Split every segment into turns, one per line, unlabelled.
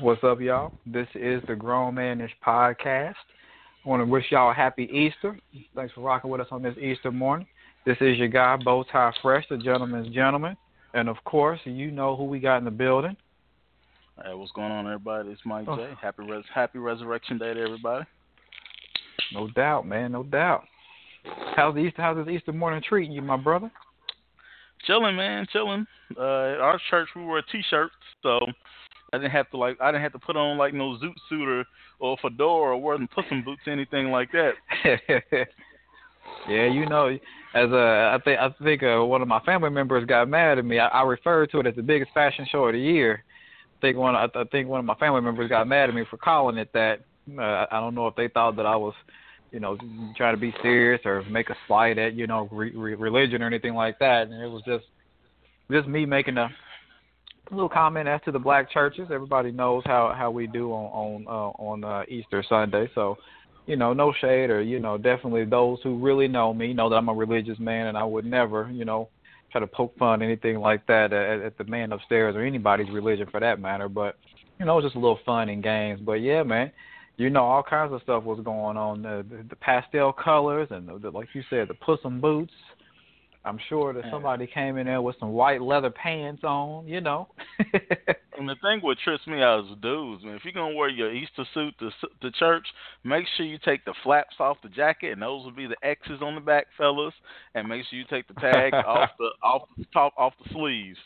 What's up, y'all? This is the Grown Manish Podcast. I want to wish y'all a happy Easter. Thanks for rocking with us on this Easter morning. This is your guy, Bowtie Fresh, the gentleman's gentleman. And of course, you know who we got in the building.
Hey, what's going on, everybody? It's Mike
Oh.
J. Happy res- Happy Resurrection Day to everybody.
No doubt, man, no doubt. How's the Easter? How's this Easter morning treating you, my brother?
Chilling, man, chilling. Uh, at our church, we wear T-shirts, so I didn't have to like I didn't have to put on like no zoot suit or or fedora or wear some pussum boots, or anything like that.
yeah, you know, as a I think I think uh, one of my family members got mad at me. I, I referred to it as the biggest fashion show of the year. I think one I, I think one of my family members got mad at me for calling it that. Uh, I don't know if they thought that I was, you know, trying to be serious or make a slight at you know re- re- religion or anything like that. And it was just just me making a little comment as to the black churches. Everybody knows how how we do on on uh, on uh, Easter Sunday, so you know, no shade, or you know, definitely those who really know me know that I'm a religious man, and I would never, you know, try to poke fun anything like that at, at the man upstairs or anybody's religion for that matter. But you know, just a little fun and games. But yeah, man, you know, all kinds of stuff was going on. The, the, the pastel colors and the, the, like you said, the pussum boots. I'm sure that somebody came in there with some white leather pants on, you know.
And the thing what trips me out is dudes, man. If you're gonna wear your Easter suit to to church, make sure you take the flaps off the jacket, and those will be the X's on the back, fellas. And make sure you take the tag off the off the top off the sleeves.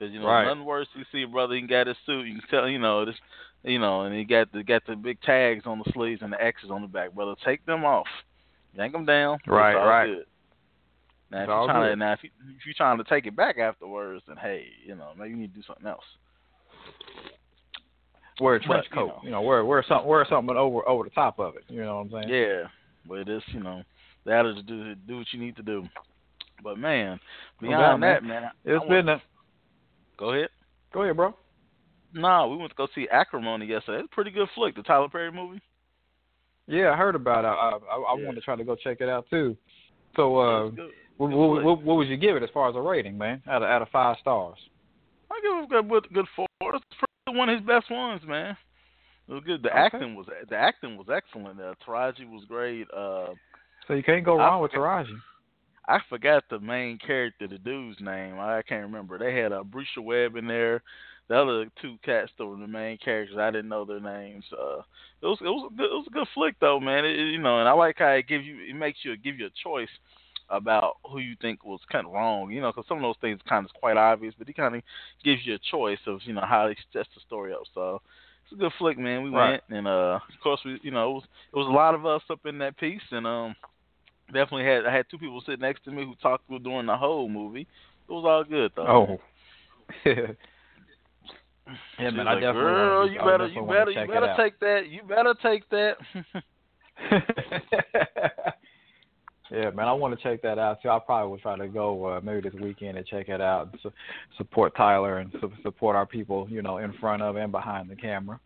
Cause you know
Right.
nothing worse. You see a brother, he got his suit. You can tell, you know this, you know, and he got the got the big tags on the sleeves and the X's on the back. Brother, take them off. Yank them down.
Right, Right.
Good. Now, if you're trying to, now if, you, if you're trying to take it back afterwards, then hey, you know, maybe you need to do something else.
wear a trench
But, you
coat,
know.
you know, wear wear something wear something over over the top of it. You know what I'm saying?
Yeah, but it's you know that is do do what you need to do. But man, beyond
doubt,
that,
man.
man, I-
It's
I
been a
go ahead.
go ahead, bro.
Nah, we went to go see Acrimony yesterday. It's a pretty good flick, the Tyler Perry movie.
Yeah, I heard about it. I I, I
Yeah.
want to try to go check it out too. So, uh. What, what, what, what would you give it as far as a rating, man? Out of out of five stars.
I give it a good good, four. It's probably one of his best ones, man. It was good. The
Okay.
acting was the acting was excellent. Uh, Taraji was great. Uh,
So you can't go
I
wrong with
forget-
Taraji.
I forgot the main character, the dude's name. I can't remember. They had a uh, Bresha Webb in there. The other two cats that were the main characters, I didn't know their names. Uh, it was it was a good, it was a good flick though, man. It- you know, and I like how it gives you it makes you give you a choice about who you think was kind of wrong. You know, because some of those things kind of quite obvious, but he kind of gives you a choice of you know how he sets the story up. So it's a good flick, man. We
Right.
went, and uh, of course we you know it was it was a lot of us up in that piece, and um definitely had I had two people sit next to me who talked during the whole movie. It was all good though.
Oh. yeah, man.
was
I definitely.
Girl, you better, you better, you better take that. You better take that.
yeah, man, I want to check that out too. I probably will try to go uh, maybe this weekend and check it out. And su- support Tyler and su- support our people, you know, in front of and behind the camera.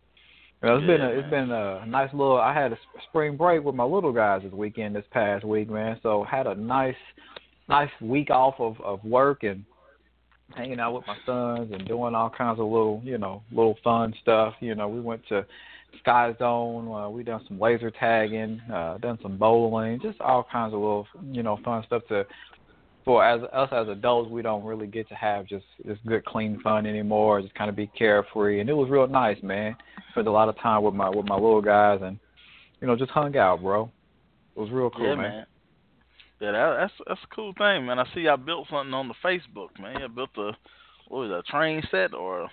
You know, it's been
Yeah,
a, it's been a nice little. I had a spring break with my little guys this weekend, this past week, man. So had a nice, nice week off of of work and hanging out with my sons and doing all kinds of little, you know, little fun stuff. You know, we went to Sky Zone. Uh, we done some laser tagging, uh, done some bowling, just all kinds of little, you know, fun stuff to. For as us as adults, we don't really get to have just just good clean fun anymore. Just kind of be carefree, and it was real nice, man. Spent a lot of time with my with my little guys, and you know, just hung out, bro. It was real cool,
yeah,
man.
man. Yeah, that, that's that's a cool thing, man. I see y'all built something on the Facebook, man. You built a what was it, a train set or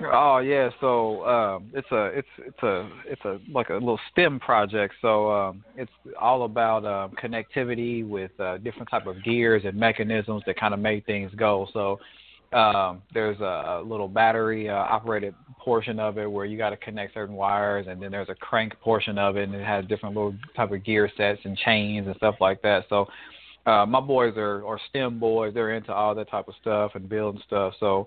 Oh yeah, so um it's a it's it's a it's a like a little STEM project. So um it's all about um connectivity with uh different type of gears and mechanisms that kind of make things go. So um, there's a, a little battery uh, operated portion of it where you got to connect certain wires, and then there's a crank portion of it, and it has different little type of gear sets and chains and stuff like that. So uh, my boys are, are STEM boys; they're into all that type of stuff and building stuff. So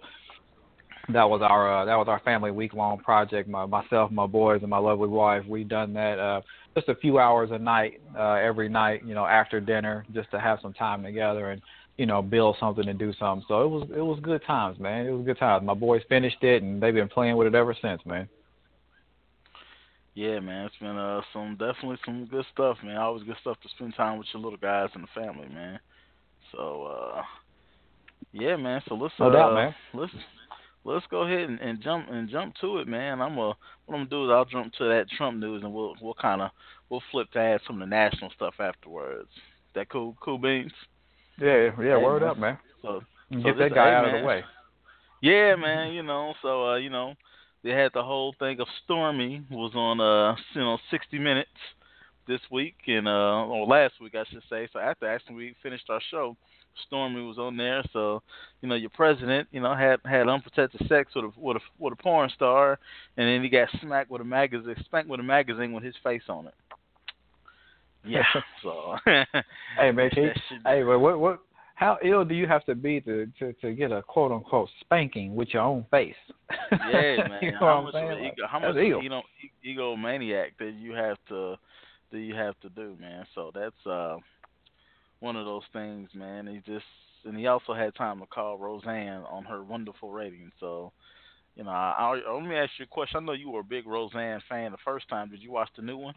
that was our uh, that was our family week long project. My myself, my boys, and my lovely wife. We done that uh, just a few hours a night, uh, every night, you know, after dinner, just to have some time together and you know, build something and do something. So it was it was good times, man. It was good times. My boys finished it and they've been playing with it ever since, man.
Yeah, man, it's been uh some definitely some good stuff, man. Always good stuff to spend time with your little guys and the family, man. So uh yeah, man. So let's
no
uh,
man.
let's let's go ahead and, and jump and jump to it, man. I'm a what I'm gonna do is I'll jump to that Trump news and we'll we'll kind of we'll flip to add some of the national stuff afterwards. That cool, cool beans.
Yeah, yeah,
Hey,
word
man.
up, man.
So
Get
So
that
this-
guy out of the way.
Yeah, man, you know, so uh, you know, they had the whole thing of Stormy was on uh you know 60 minutes this week and uh or last week I should say. So after actually we finished our show, Stormy was on there. So, you know, your president, you know, had had unprotected sex with a with a with a porn star and then he got smacked with a magazine spanked with a magazine with his face on it. Yeah. so
Hey, man, can you-
that should-
hey, but what what? How ill do you have to be to to to get a quote unquote spanking with your own face?
Yeah, man.
you know
how much ego, how much you know egomaniac that you have to that you have to do, man. So that's uh one of those things, man. He just and he also had time to call Roseanne on her wonderful rating. So, you know, I, I, let me ask you a question. I know you were a big Roseanne fan the first time. Did you watch the new one?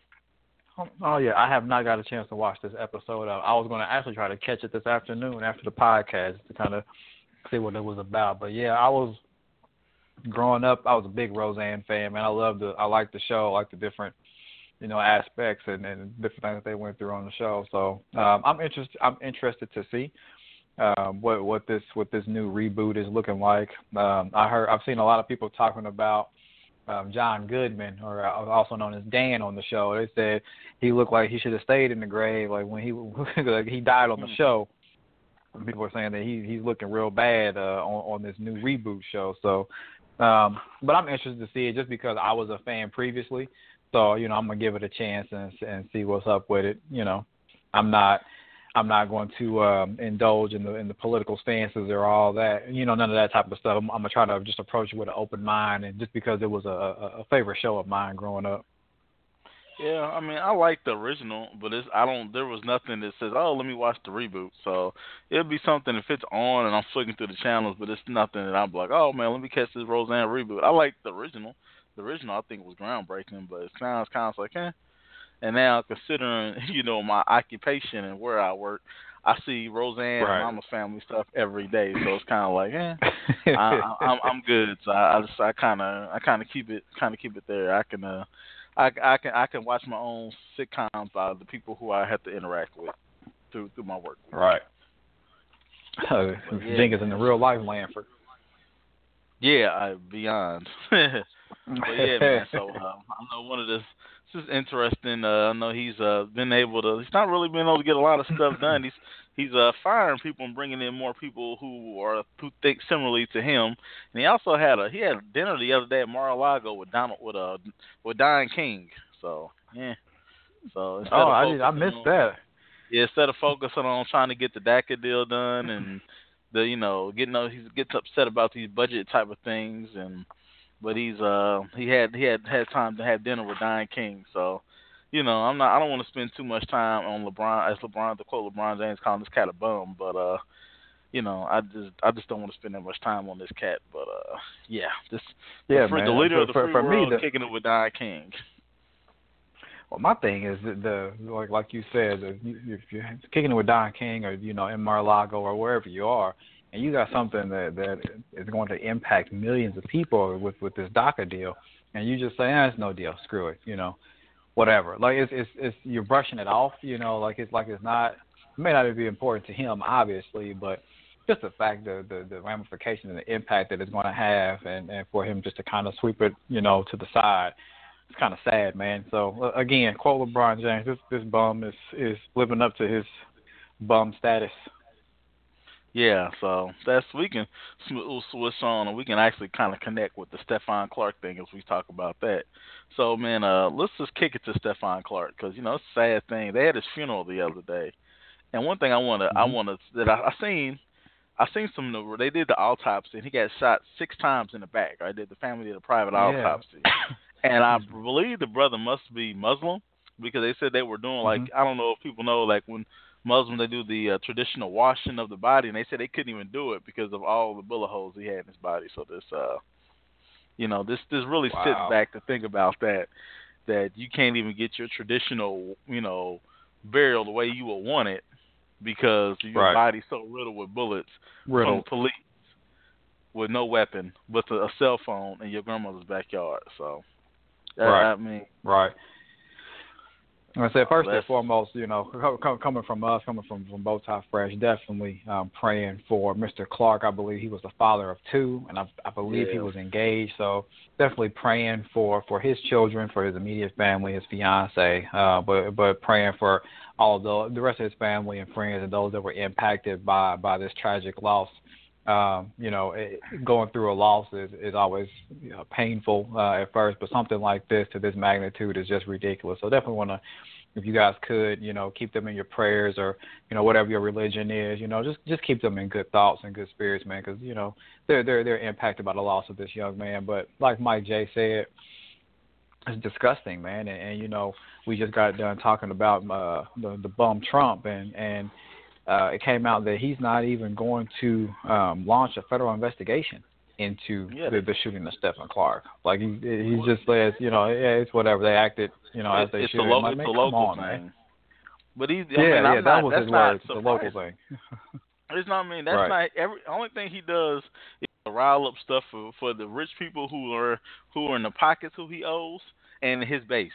Oh, Oh yeah, I have not got a chance to watch this episode. I was going to actually try to catch it this afternoon after the podcast to kind of see what it was about. But yeah, I was growing up. I was a big Roseanne fan, man. I loved the, I liked the show, I liked the different, you know, aspects and, and different things that they went through on the show. So um, I'm interested. I'm interested to see um, what what this what this new reboot is looking like. Um, I heard I've seen a lot of people talking about um, John Goodman, or uh, also known as Dan, on the show. They said he looked like he should have stayed in the grave, like when he like he died on the
Hmm.
show. People are saying that he he's looking real bad uh, on on this new reboot show. So, um, but I'm interested to see it just because I was a fan previously. So you know I'm gonna give it a chance and and see what's up with it. You know, I'm not. I'm not going to um, indulge in the in the political stances or all that, you know, none of that type of stuff. I'm, I'm gonna try to just approach it with an open mind, and just because it was a, a, favorite show of mine growing up.
Yeah, I mean, I like the original, but it's I don't. There was nothing that says, "Oh, let me watch the reboot." So it'll be something if it's on and I'm flicking through the channels, but it's nothing that I'm like, "Oh man, let me catch this Roseanne reboot." I like the original. The original I think was groundbreaking, but it sounds kind of like, eh. And now considering you know my occupation and where I work, I see Roseanne
Right.
and Mama's Family stuff every day, so it's kind of like, eh. I, I, I'm I'm good. So I, I just I kind of I kind of keep it kind of keep it there. I can uh I, I can I can watch my own sitcoms by the people who I have to interact with through through my work.
right. Uh,
yeah.
Jenkins in the real life Lanford.
Yeah, I, beyond. but yeah, man. So uh, I know one of the this is interesting. Uh, I know he's uh been able to. He's not really been able to get a lot of stuff done. He's he's uh firing people and bringing in more people who are who think similarly to him. And he also had a he had dinner the other day at Mar-a-Lago with Donald with uh with Don King. So yeah. So
oh, I did, I missed
on-
that.
yeah, instead of focusing on trying to get the DACA deal done and the you know getting he gets upset about these budget type of things and but he's uh he had he had had time to have dinner with Don King so you know I'm not I don't want to spend too much time on LeBron as LeBron to quote LeBron James calling this cat a bum but uh you know I just I just don't want to spend that much time on this cat but uh yeah this
Yeah,
the,
man.
the leader
for,
of the
for,
free
for
world
me, the,
kicking it with Don King
Well, my thing is that the like like you said, the, if you're kicking it with Don King or you know in Mar-a-Lago or wherever you are, and you got something that that is going to impact millions of people with with this DACA deal, and you just say, ah, it's no deal, screw it, you know, whatever. Like it's it's it's you're brushing it off, you know, like it's like it's not. It may not be important to him, obviously, but just the fact the the, the ramifications and the impact that it's going to have, and and for him just to kind of sweep it, you know, to the side it's kind of sad, man. So again, quote LeBron James, this this bum is is living up to his bum status.
Yeah, so that's we can switch on and we can actually kind of connect with the Stephon Clark thing as we talk about that. So man, uh, let's just kick it to Stephon Clark because you know it's a sad thing. They had his funeral the other day, and one thing I want to mm-hmm. I want to that I, I seen I seen some they did the autopsy and he got shot six times in the back. I did the family did a private yeah. autopsy, and I believe the brother must be Muslim because they said they were doing like mm-hmm. I don't know if people know like when Muslims they do the uh, traditional washing of the body, and they said they couldn't even do it because of all the bullet holes he had in his body. So this, uh, you know, this this really wow. sits back to think about that that you can't even get your traditional, you know, burial the way you would want it because your right. body's so riddled with bullets riddled. from police with no weapon but a, a cell phone in your grandmother's backyard. So, that,
right.
I mean,
right. I said first and foremost, you know, coming from us, coming from from both top fresh, definitely um, praying for Mr. Clark. I believe he was the father of two, and I, I believe yeah. he was engaged. So definitely praying for for his children, for his immediate family, his fiance, uh, but but praying for all the the rest of his family and friends and those that were impacted by by this tragic loss. Um, you know, it, going through a loss is, is always you know, painful uh, at first, but something like this to this magnitude is just ridiculous. So definitely want to, if you guys could, you know, keep them in your prayers or you know whatever your religion is, you know, just just keep them in good thoughts and good spirits, man, because you know they're they're they're impacted by the loss of this young man. But like Mike J said, it's disgusting, man, and, and you know we just got done talking about uh, the the bum Trump and and uh, it came out that he's not even going to um, launch a federal investigation into yeah. the, the shooting of Stephon Clark. Like he he just says, you know, yeah, it's whatever. They acted, you know, as they
it's
should.
Lo-
like,
it's
a
local
on,
thing.
Man.
But he,
yeah,
I mean,
yeah, that
not,
was his word. It's a local thing.
it's not I mean that's
right.
not every only thing he does is rile up stuff for for the rich people who are who are in the pockets who he owes and his base.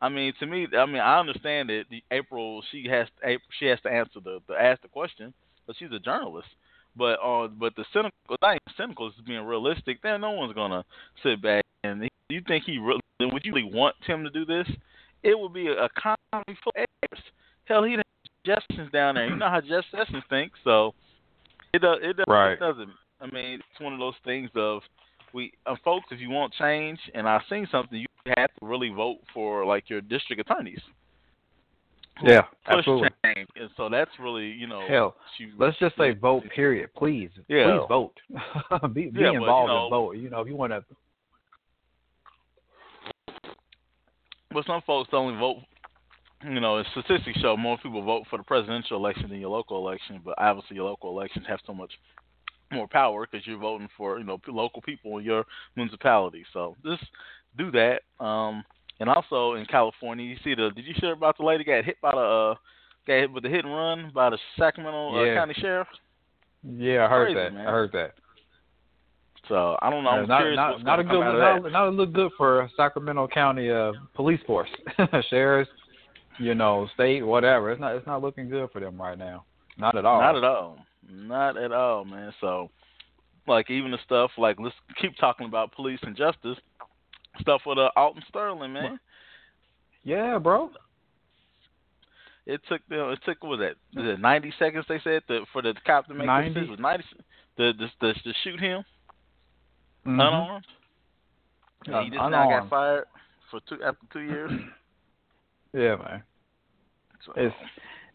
I mean, to me, I mean, I understand that April she has April, she has to answer the, the ask the question, but she's a journalist. But uh, but the cynical, not even cynical, is being realistic. Then no one's gonna sit back and he, you think he really would you really want Tim to do this? It would be a, a comedy for errors. Hell, he Jeff Sessions down there. You know how Jeff Sessions thinks, so it does. It, does,
right.
it doesn't. I mean, it's one of those things of we, uh, folks. If you want change, and I've seen something, you have to really vote for like your district attorneys.
Yeah, absolutely.
Change. And so that's really, you know,
hell. let's just say vote. Period. Please,
yeah.
please vote. be be
yeah,
involved
but, you know,
in vote. You know, if you want to.
But some folks only vote. You know, statistics show more people vote for the presidential election than your local election. But obviously, your local elections have so much more power because you're voting for you know local people in your municipality. So just do that. Um, and also in California, you see the did you hear about the lady got hit by the uh, got hit with the hit and run by the Sacramento uh. County Sheriff?
Yeah, I heard
Crazy,
that.
Man.
I heard that.
So I don't know. I'm
not,
curious
not, not a good, not, not a look good for Sacramento County uh, police force, sheriffs, you know, state, whatever. It's not, it's not looking good for them right now. Not at all.
Not at all. Not at all, man. So, like even the stuff like let's keep talking about police and justice stuff with uh, Alton Sterling, man.
Yeah, bro.
It took them. It took what was that? Was it ninety seconds? They said to, for the cop to make
90?
the decision. Ninety the the, the to shoot him
mm-hmm.
unarmed. And he just
unarmed.
now got fired for two after two years.
yeah, man.
So,
It's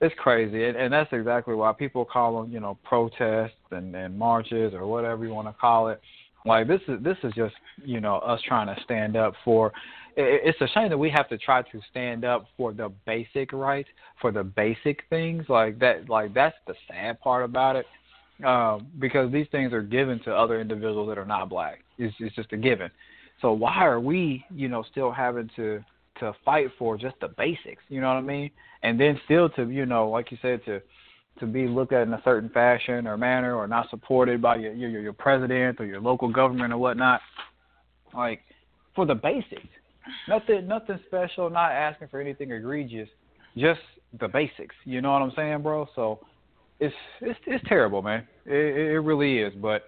it's crazy, and, and that's exactly why people call them, you know, protests and, and marches or whatever you want to call it. Like this is this is just you know us trying to stand up for. It's a shame that we have to try to stand up for the basic rights, for the basic things like that. Like that's the sad part about it, um, because these things are given to other individuals that are not black. It's, it's just a given. So why are we, you know, still having to to fight for just the basics? You know what I mean? And then still to, you know, like you said, to to be looked at in a certain fashion or manner or not supported by your your, your president or your local government or whatnot. Like for the basics. Nothing nothing special, not asking for anything egregious. Just the basics. You know what I'm saying, bro? So it's it's it's terrible, man. It it really is. But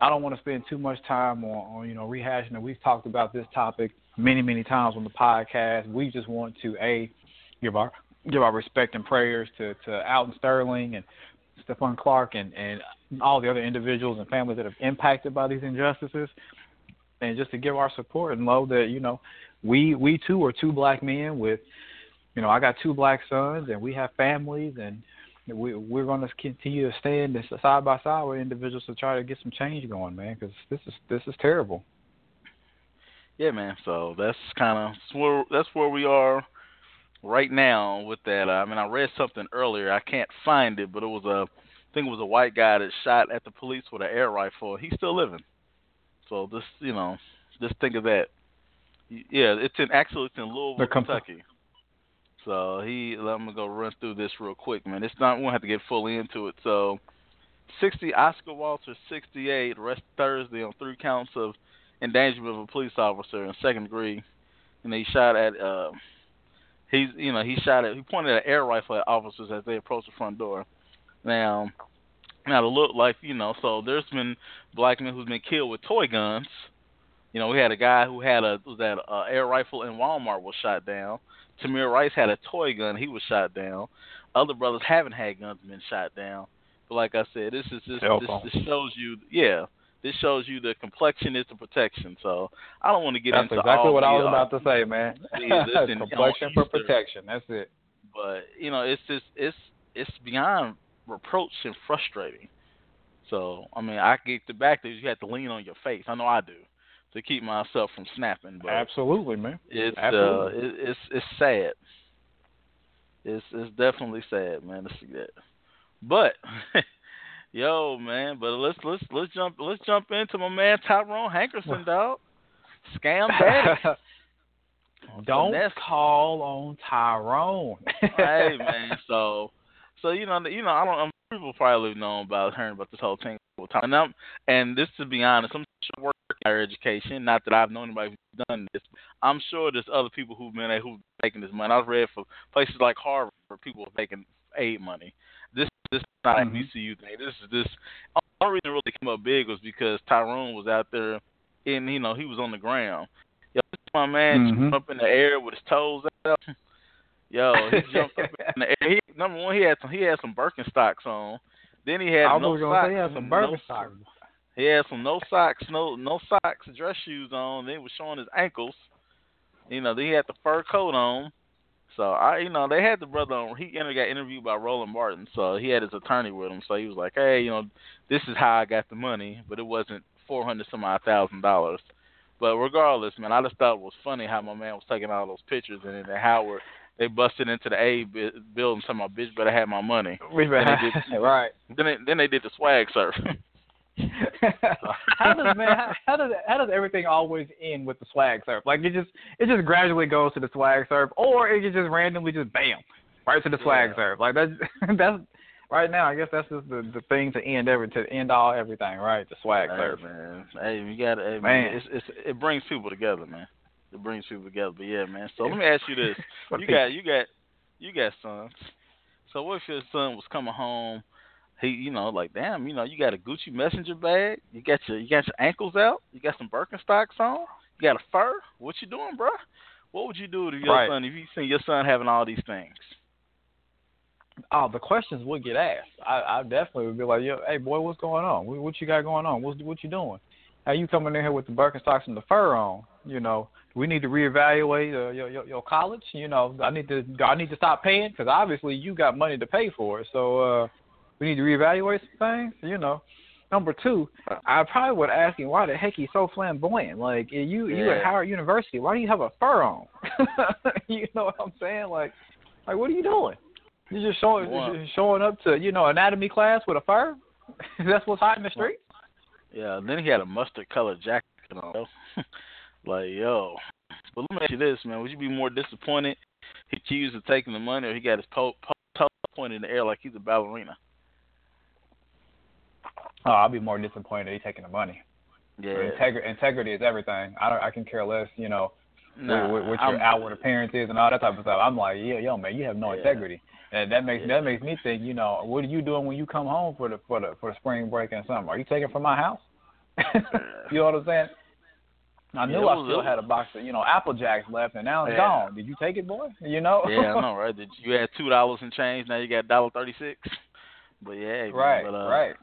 I don't want to spend too much time on, on you know rehashing it. We've talked about this topic many many times on the podcast. We just want to a give our give our respect and prayers to to Alton Sterling and Stephon Clark and and all the other individuals and families that have impacted by these injustices, and just to give our support and know that you know we we too are two black men with you know I got two black sons and we have families and we we're going to continue to stand side by side with individuals to try to get some change going, man. Because this is this is terrible.
Yeah, man. So that's kind of that's where we are right now with that. Uh, I mean, I read something earlier. I can't find it, but it was a I think it was a white guy that shot at the police with an air rifle. He's still living. So just you know, just think of that. Yeah, it's in actually it's in Louisville, Kentucky. So he, let me go run through this real quick, man. It's not. We won't have to get fully into it. So, 60 Oscar Walter, 68, arrested Thursday on three counts of endangerment of a police officer in second degree, and he shot at. Uh, he's, you know, he shot at. He pointed an air rifle at officers as they approached the front door. Now, now to look like, you know, so there's been black men who's been killed with toy guns. You know, we had a guy who had a was that uh, air rifle in Walmart was shot down. Tamir Rice had a toy gun. He was shot down. Other brothers haven't had guns been shot down. But like I said, this is just this, this shows you, yeah, this shows you the complexion is the protection. So I don't want to get
That's
into
exactly what
the,
I was
uh,
about to say, man.
listen,
complexion for
Easter.
protection. That's it.
But you know, it's just it's it's beyond reproach and frustrating. So I mean, I get the back that you have to lean on your face. I know I do to keep myself from snapping. But
Absolutely, man.
it's
Absolutely.
uh, it, it's it's sad. It's it's definitely sad, man, to see that. But yo, man, but let's let's let's jump let's jump into my man Tyrone Hankerson, dog. Scam daddy.
Don't
Finesse.
call on Tyrone.
hey man, so so you know you know I don't I'm, people probably know about hearing about this whole thing all the time. And I'm and this to be honest, I'm sure work higher education. Not that I've known anybody who's done this. I'm sure there's other people who've been who've making this money. I've read for places like Harvard where people are making aid money. This is not
Mhm.
an HBCU thing. This is this. The only reason it really came up big was because Tyrone was out there, and you know he was on the ground. Yo, this is my man
Mhm.
jumped up in the air with his toes out. Yo, he jumped up in the air. He, number one, he had some he had some Birkenstocks on. Then he had
I
no
was gonna
socks.
say he had some
no-
Birkenstocks.
he had some no socks, no no socks, dress shoes on. Then he was showing his ankles. You know, then he had the fur coat on. So I, you know, they had the brother on. He got interviewed by Roland Martin, so he had his attorney with him. So he was like, "Hey, you know, this is how I got the money, but it wasn't four hundred some odd thousand dollars." But regardless, man, I just thought it was funny how my man was taking all those pictures, and then Howard they busted into the A building, talking about, "Bitch, better have my money."
We
Then they did-
right.
Then they, then they did the swag surf.
how does man how, does how does everything always end with the swag surf? Like it just it just gradually goes to the swag surf, or it just randomly just bam right to the swag
Yeah.
surf. Like that's that's right now. I guess that's just the the thing to end every to end all everything. Right, the swag
Hey,
surf.
man. Hey, you got. Hey, man.
Man.
It's, it's it brings people together, man. It brings people together. But yeah, man. So let me ask you this: you got you got you got sons. So what if your son was coming home? He, you know, like damn, you know, you got a Gucci messenger bag. You got your you got your ankles out. You got some Birkenstocks on. You got a fur. What you doing, bro? What would you do to your
Right.
son if you seen your son having all these things?
Oh, the questions would get asked. I, I definitely would be like, "Yo, hey boy, what's going on? What, what you got going on? What's what you doing? How you coming in here with the Birkenstocks and the fur on? You know, we need to reevaluate uh, your, your your college. You know, I need to I need to stop paying because obviously you got money to pay for it. So uh, we need to reevaluate some things. You know." Number two, I probably would ask him why the heck he's so flamboyant. Like you, you at Howard University, why do you have a fur on? you know what I'm saying? Like, like what are you doing? You're just showing
Wow.
just showing up to you know anatomy class with a fur. That's what's hot in the street.
Yeah, and then he had a mustard colored jacket on. like, yo. But let me ask you this, man. Would you be more disappointed he accused of taking the money or he got his po- po- toe pointed in the air like he's a ballerina?
Oh, I'll be more disappointed he's taking the money.
Yeah.
Integri- integrity is everything. I don't. I can care less. You know
Nah,
what, what your
I'm-
outward appearance is and all that type of stuff. I'm like, yeah, yo, man, you have no
Yeah.
integrity. And that makes
Yeah.
that makes me think. You know, what are you doing when you come home for the for the for the spring break and summer? Are you taking from my house? you know what I'm saying? I knew
it
I still had a box of you know Apple Jacks left, and now it's
Yeah.
gone. Did you take it, boy? You know?
yeah, I know, right? Did you had two dollars and change, now you got dollar thirty six. But yeah,
right,
but, uh,
right.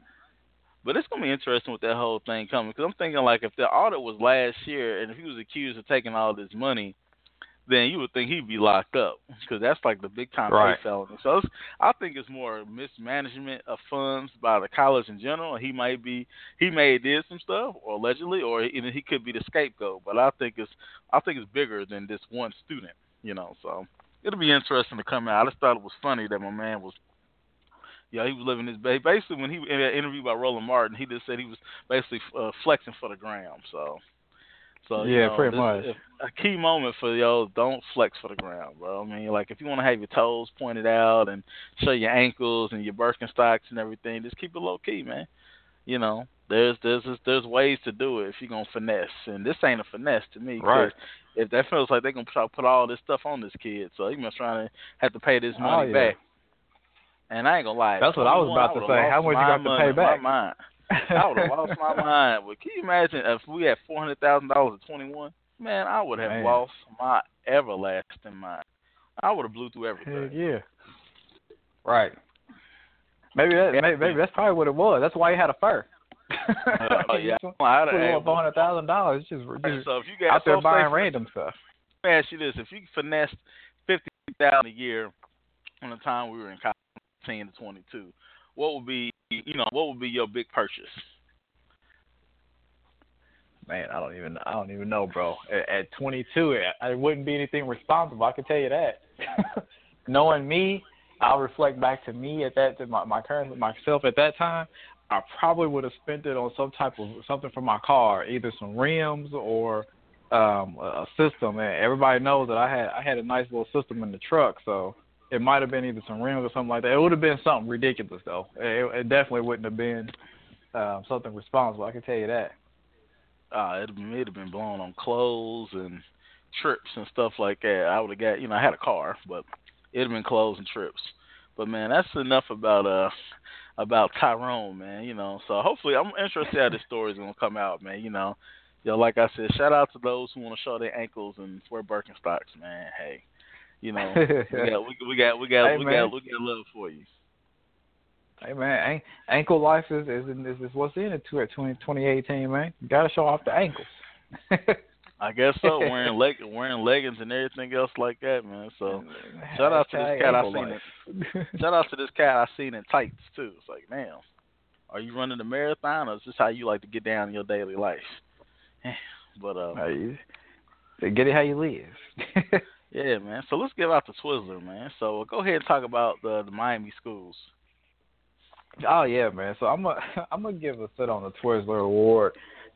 But it's gonna be interesting with that whole thing coming because I'm thinking like if the audit was last year and if he was accused of taking all this money, then you would think he'd be locked up because that's like the big time
right.
felony. So it's, I think it's more mismanagement of funds by the college in general. He might be he may have did some stuff or allegedly, or he, he could be the scapegoat. But I think it's I think it's bigger than this one student. You know, so it'll be interesting to come out. I just thought it was funny that my man was yeah, he was living his base. Basically, when he in that interview by Roland Martin, he just said he was basically uh, flexing for the gram. So, so
yeah,
know,
pretty much.
A key moment for y'all: don't flex for the gram, bro. I mean, like if you want to have your toes pointed out and show your ankles and your Birkenstocks and everything, just keep it low key, man. You know, there's there's there's ways to do it if you're gonna finesse, and this ain't a finesse to me.
Right.
If that feels like they're gonna try to put all this stuff on this kid, so he must trying to have to pay this money
oh, yeah.
back. And I ain't gonna lie.
That's what I was about to say. How much you got to pay back?
My mind. I would have lost my mind. But can you imagine if we had four hundred thousand dollars at twenty one? Man, I would have
Man.
lost my everlasting mind. I would have blew through
Heck
everything.
yeah. Right. Maybe that maybe, maybe that's probably what it was. That's why he had a fur.
Oh yeah. I'd have,
four hundred thousand dollars just, just
so if you got
out there buying random stuff.
Let me ask you this: If you finessed fifty thousand a year on the time we were in college, to twenty-two, what would be you know what would be your big purchase?
Man, I don't even I don't even know, bro. At, at 22, it, it wouldn't be anything responsible. I can tell you that. Knowing me, I'll reflect back to me at that to my, my current myself at that time. I probably would have spent it on some type of something for my car, either some rims or um a system. And everybody knows that I had I had a nice little system in the truck, so it might have been either some rims or something like that. It would have been something ridiculous though. It, it definitely wouldn't have been um, something responsible. I can tell you that.
uh, it'd it'd have been blown on clothes and trips and stuff like that. I would have got, you know, I had a car, but it'd have been clothes and trips. But man, that's enough about uh about Tyrone, man. You know, so hopefully I'm interested how this story's gonna come out, man. You know, yo, like I said, shout out to those who want to show their ankles and wear Birkenstocks, man. Hey, you know, we got we, we got we got
Hey,
we
man.
got we got love for you.
Hey man, an- ankle life is is is, is what's in it to at 20, 2018, man. You gotta show off the ankles.
I guess so. Wearing leg wearing leggings and everything else like that, man. So shout out to this cat I seen it. Shout out to this cat I seen in tights too. It's like, damn, are you running a marathon or is this how you like to get down in your daily life? But uh,
you- get it how you live.
yeah, man. So let's give out the Twizzler, man. So go ahead and talk about the, the Miami schools.
Oh yeah, man. So I'm gonna I'm gonna give a sit on the Twizzler Award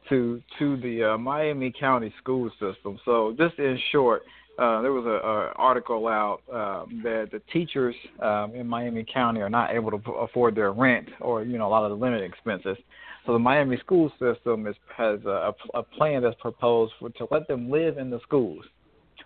to to the uh, Miami County school system. So just in short, uh, there was a, a article out um, that the teachers um, in Miami County are not able to p- afford their rent or you know a lot of the living expenses. So the Miami school system is, has a, a plan that's proposed for to let them live in the schools.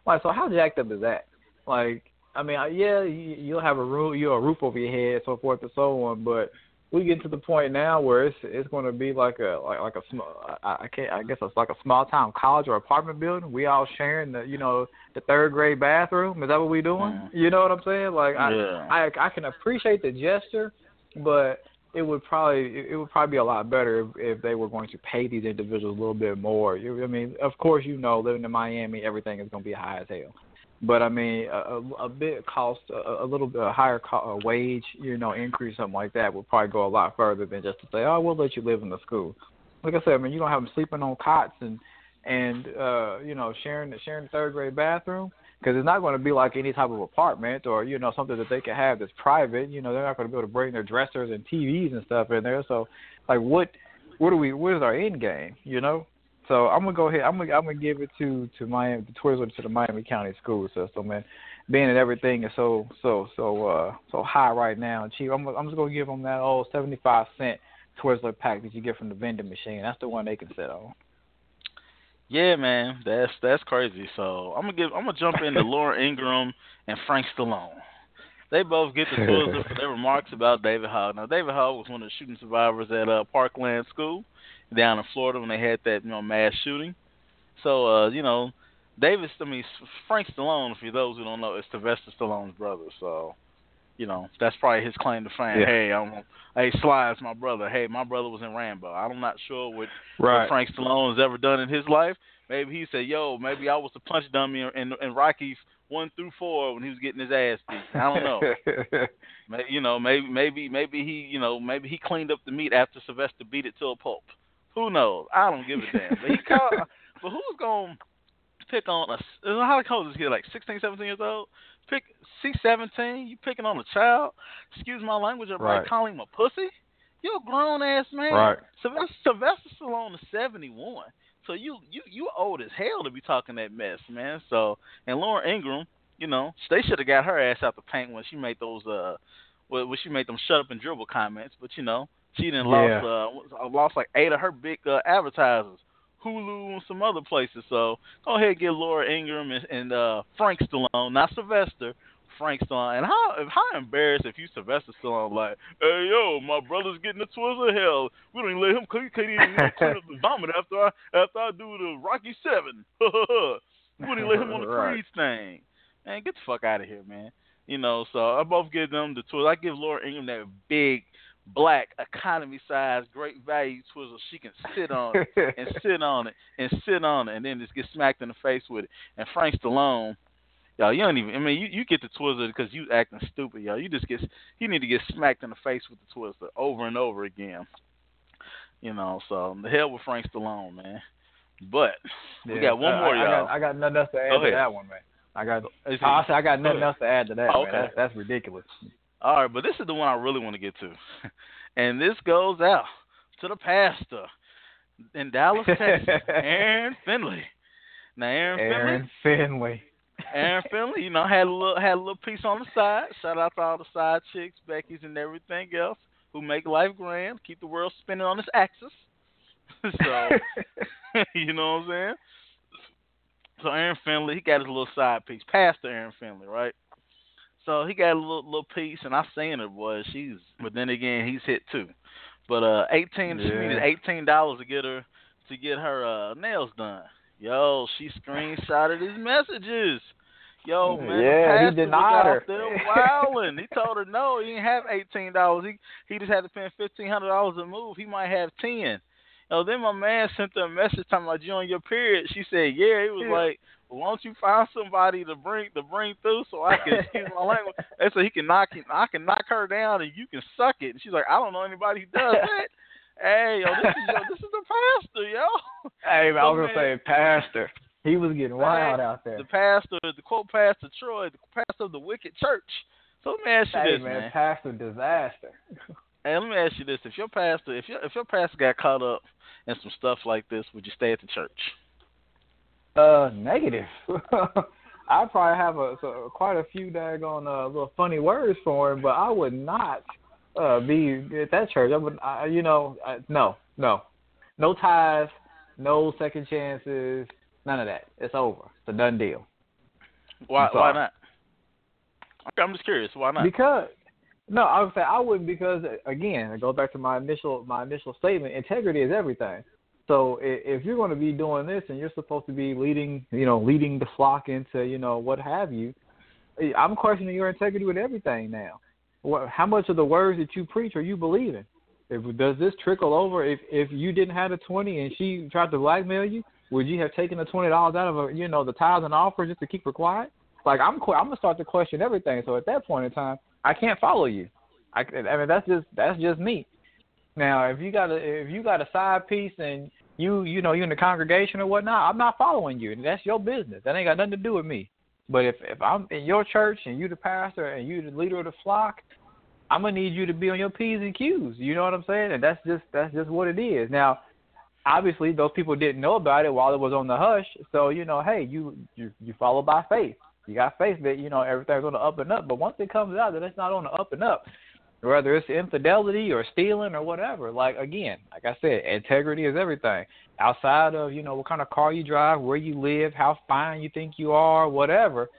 Like, so how jacked up is that? Like, I mean, yeah, you, you'll have a roof, you a roof over your head, so forth and so on. But we get to the point now where it's it's going to be like a like like a small, I, I can't, I guess it's like a small town college or apartment building. We all sharing the, you know, the third grade bathroom. Is that what we doing?
Mhm.
You know what I'm saying? Like,
Yeah.
I, I I can appreciate the gesture, but it would probably it would probably be a lot better if, if they were going to pay these individuals a little bit more. You, I mean, of course, you know, living in Miami, everything is going to be high as hell. But I mean, a, a, bit cost, a, a little bit a higher co- a wage, you know, increase something like that would probably go a lot further than just to say, oh, we'll let you live in the school. Like I said, I mean, you don't have them sleeping on cots and and uh, you know sharing sharing the third grade bathroom because it's not going to be like any type of apartment or you know something that they can have that's private. You know, they're not going to be able to bring their dressers and TVs and stuff in there. So, like, what what do we what is our end game? You know. So I'm gonna go ahead. I'm gonna I'm gonna give it to to Miami, the Twizzler to the Miami County school system, and being that everything is so so so uh so high right now cheap, I'm I'm just gonna give them that old 75 cent Twizzler pack that you get from the vending machine. That's the one they can sit on.
Yeah, man, that's that's crazy. So I'm gonna give I'm gonna jump into Laura Ingraham and Frank Stallone. They both get the Twizzler for their remarks about David Hogg. Now, David Hogg was one of the shooting survivors at uh, Parkland School down in Florida when they had that you know mass shooting. So uh, you know, David, I mean Frank Stallone, for those who don't know, is Sylvester Stallone's brother. So you know, that's probably his claim to fame.
Yeah.
Hey, I'm, hey, Sly's my brother. Hey, my brother was in Rambo. I'm not sure what,
Right.
what Frank Stallone has ever done in his life. Maybe he said, "Yo, maybe I was the punch dummy in, in, in Rocky one through four when he was getting his ass beat." I don't know. May you know, maybe maybe maybe he you know maybe he cleaned up the meat after Sylvester beat it to a pulp. Who knows? I don't give a damn. But he called. but who's gonna pick on a? How old is he? Like 16, 17 years old? Pick C seventeen. You picking on a child? Excuse my language. Everybody
Right.
calling him a pussy. You're a grown ass man.
Right.
Sylvester, Sylvester Stallone is seventy one. So you you you old as hell to be talking that mess, man. So and Lauren Ingraham, you know, they should have got her ass out the paint when she made those uh when when she made them shut up and dribble comments. But you know, she didn't
Yeah.
lost uh lost like eight of her big uh, advertisers, Hulu and some other places. So go ahead and get Laura Ingraham and, and uh Frank Stallone, not Sylvester. Frank Stallone, and how how embarrassed if you Sylvester Stallone like, hey yo, my brother's getting the Twizzler hell. We don't even let him cook. He can't even up the vomit after I after I do the Rocky Seven. we don't even let him on the
Right.
Creed thing. Man, get the fuck out of here, man. You know, so I both give them the Twizzler. I give Laura Ingraham that big black economy size great value Twizzler. She can sit on it and sit on it and sit on it and then just get smacked in the face with it. And Frank Stallone, y'all, you don't even. I mean, you, you get the Twizzler because you acting stupid, y'all. You just get you need to get smacked in the face with the Twizzler over and over again. You know, so the hell with Frank Stallone, man. But we
Yeah,
got one
I-
more,
I,
y'all.
got, I got nothing else to add
Go
to
ahead.
that one, man. I got. I said I got nothing else to add to that,
Oh, okay.
That's, that's ridiculous.
All right, but this is the one I really want to get to, and this goes out to the pastor in Dallas, Texas, Aaron Finley. Now, Aaron,
Aaron
Finley,
Finley.
Aaron Finley, you know, had a little had a little piece on the side. Shout out to all the side chicks, Becky's, and everything else who make life grand, keep the world spinning on its axis. so, you know what I'm saying? So Aaron Finley, he got his little side piece. Pastor Aaron Finley, right? So he got a little little piece, and I seen it was she's, but then again he's hit too. But uh, eighteen, she
Yeah.
needed eighteen dollars to get her to get her uh nails done. Yo, she screenshotted his messages. Yo, man,
Yeah, he denied her.
wilding. he told her no, he didn't have eighteen dollars. He he just had to spend fifteen hundred dollars to move. He might have ten. Yo, then my man sent her a message talking about you on your period. She said, yeah. He was
Yeah.
like, don't you find somebody to bring to bring through so I can use my language? And so he can knock I can knock her down and you can suck it. And she's like, I don't know anybody who does that. hey, yo, this is yo, this is the pastor, yo.
Hey, man, I
So,
was gonna
man-
say, Pastor. He was getting wild out there.
The pastor, the quote pastor Troy, the pastor of the wicked church. So let me ask you
Hey,
this,
man,
man.
Pastor disaster.
Hey, let me ask you this: If your pastor, if your if your pastor got caught up in some stuff like this, would you stay at the church?
Uh, negative. I probably have a so, quite a few daggone uh, little funny words for him, but I would not uh be at that church. I would, I, you know, I, no, no, no ties, no second chances, none of that. It's over. It's a done deal.
Why why not? Okay, I'm just curious. Why not?
Because no, I would say I wouldn't because again, it goes back to my initial my initial statement. Integrity is everything. So if you're going to be doing this and you're supposed to be leading, you know, leading the flock into, you know, what have you, I'm questioning your integrity with everything now. How much of the words that you preach are you believing? If, does this trickle over? If if you didn't have a twenty and she tried to blackmail you, would you have taken the twenty dollars out of a, you know, the tithes and offers just to keep her quiet? Like I'm, I'm gonna start to question everything. So at that point in time, I can't follow you. I, I mean, that's just that's just me. Now, if you got a if you got a side piece and you you know you in the congregation or whatnot, I'm not following you. That's your business. That ain't got nothing to do with me. But if if I'm in your church and you the pastor and you the leader of the flock, I'm gonna need you to be on your p's and q's. You know what I'm saying? And that's just that's just what it is. Now, obviously, those people didn't know about it while it was on the hush. So you know, hey, you you you follow by faith. You got faith that you know everything's on the up and up. But once it comes out that it's not on the up and up, whether it's infidelity or stealing or whatever. Like again, like I said, integrity is everything. Outside of you know what kind of car you drive, where you live, how fine you think you are, whatever.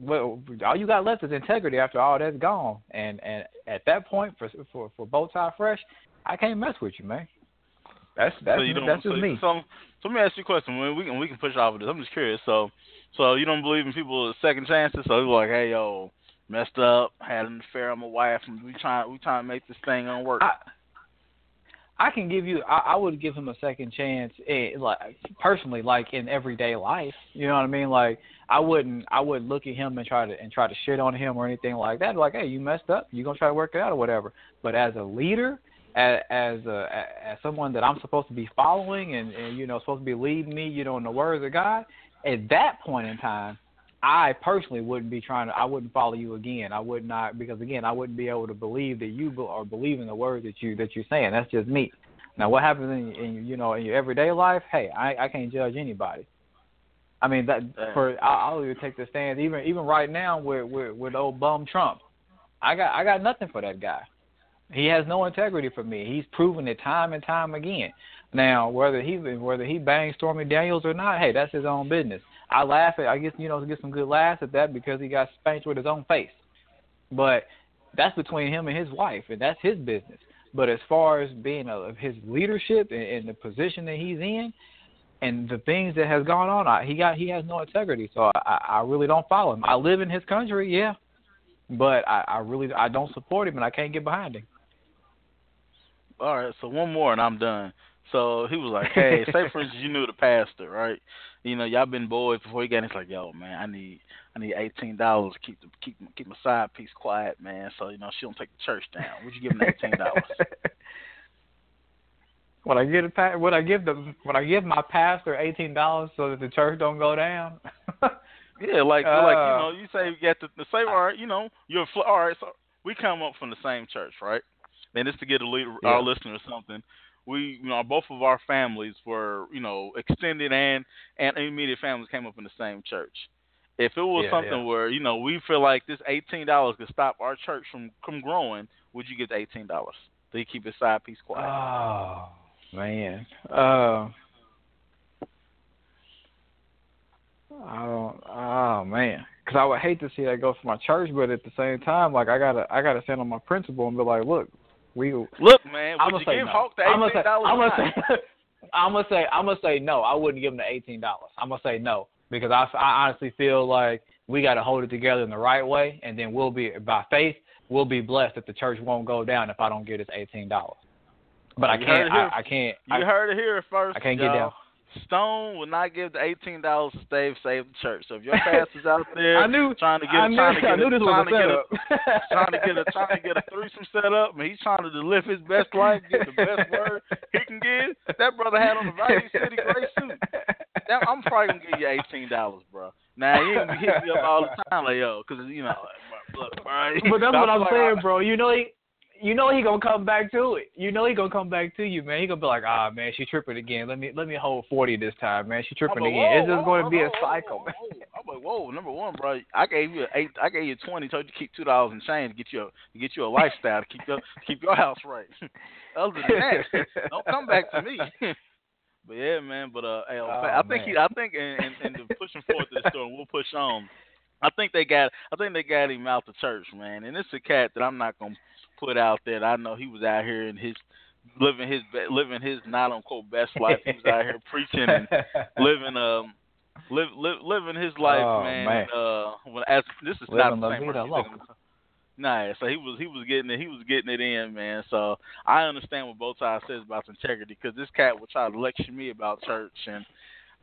Well, all you got left is integrity after all that's gone. And and at that point, for for for bow tie fresh, I can't mess with you, man. That's that's
so
that's
so,
just me.
So, so let me ask you a question. When we can we can push off of this. I'm just curious. So, so you don't believe in people with second chances? So you're like, hey, yo, messed up, had an affair with my wife, and we trying we trying to make this thing unwork.
I, I can give you. I, I would give him a second chance. Eh, like personally, like in everyday life. You know what I mean? Like I wouldn't. I would look at him and try to and try to shit on him or anything like that. Like, hey, you messed up. You gonna try to work it out or whatever. But as a leader, as as, a, as someone that I'm supposed to be following and, and you know supposed to be leading me, you know, in the words of God, at that point in time, I personally wouldn't be trying to. I wouldn't follow you again. I would not because again, I wouldn't be able to believe that you are believing the words that you that you're saying. That's just me. Now, what happens in, in you know in your everyday life? Hey, I I can't judge anybody. I mean that for I'll even take the stand even even right now with with with old bum Trump. I got I got nothing for that guy. He has no integrity for me. He's proven it time and time again. Now, whether he whether he bangs Stormy Daniels or not, hey, that's his own business. I laugh at I guess you know get some good laughs at that because he got spanked with his own face. But that's between him and his wife, and that's his business. But as far as being of his leadership and, and the position that he's in, and the things that has gone on, I, he got he has no integrity. So I, I really don't follow him. I live in his country, yeah, but I, I really I don't support him, and I can't get behind him.
All right, so one more and I'm done. So he was like, "Hey, say for instance you knew the pastor, right? You know, y'all been boys before he got. In. He's like, "Yo, man, I need, I need eighteen dollars to keep the keep keep my side piece quiet, man. So you know she don't take the church down. Would you give him eighteen dollars?"
Would I give the would I give the would I give my pastor eighteen dollars so that the church don't go down?
yeah, like uh, like you know you say you get the, the same all right, you know you're all right. So we come up from the same church, right? And it's to get a lead, yeah. our listeners something we you know both of our families were you know extended and and immediate families came up in the same church. If it was yeah, something yeah. where you know we feel like this eighteen dollars could stop our church from from growing, would you get the eighteen dollars? Do you keep his side piece quiet?
Oh man, uh, I don't. Oh man, because I would hate to see that go for my church, but at the same time, like I gotta I gotta stand on my principle and be like, look, we
look, man. Would you give Hawk the eighteen dollars?
I'm gonna say, I'm gonna say, I'm gonna say no. I wouldn't give him the eighteen dollars. I'm gonna say no because I, I honestly feel like we got to hold it together in the right way, and then we'll be by faith, we'll be blessed if the church won't go down if I don't get his eighteen dollars. But I can't. I, I, can't.
You
I,
heard it here first.
I can't
y'all.
get down.
Stone will not give the eighteen dollars to save save the church. So if your pastor's out there
I knew,
trying to get
I knew,
trying to get a, trying to get a trying to get a trying to get a threesome set up, and he's trying to live his best life, get the best word he can get. That brother had on a Value City gray suit. I'm probably gonna give you eighteen dollars, bro. Now he ain't hit me up all the time like yo, because you know, look, bro.
But that's what I'm saying, bro. You know you know he gonna come back to it. You know he gonna come back to you, man. He gonna be like, ah, man, she tripping again. Let me let me hold forty this time, man. She tripping
like,
again.
Whoa,
it's just
whoa,
going
to
be
whoa,
a cycle.
I'm like, whoa, number one, bro. I gave you eight. I gave you twenty. Told you to keep two dollars in change to get you a to get you a lifestyle to keep your keep your house right. Other than that, don't come back to me. but yeah, man. But uh, hey,
oh,
I think
man.
he. I think in, in, in pushing forward to the story, we'll push on. I think they got. I think they got him out the church, man. And it's a cat that I'm not gonna put out there. I know he was out here in his living his living his not unquote best life. He was out here preaching and living um live, live living his life,
oh,
man.
man.
Uh, when as this is
living
not the same. Nah, so he was he was getting it he was getting it in, man. So I understand what both sides says about integrity because this cat would try to lecture me about church and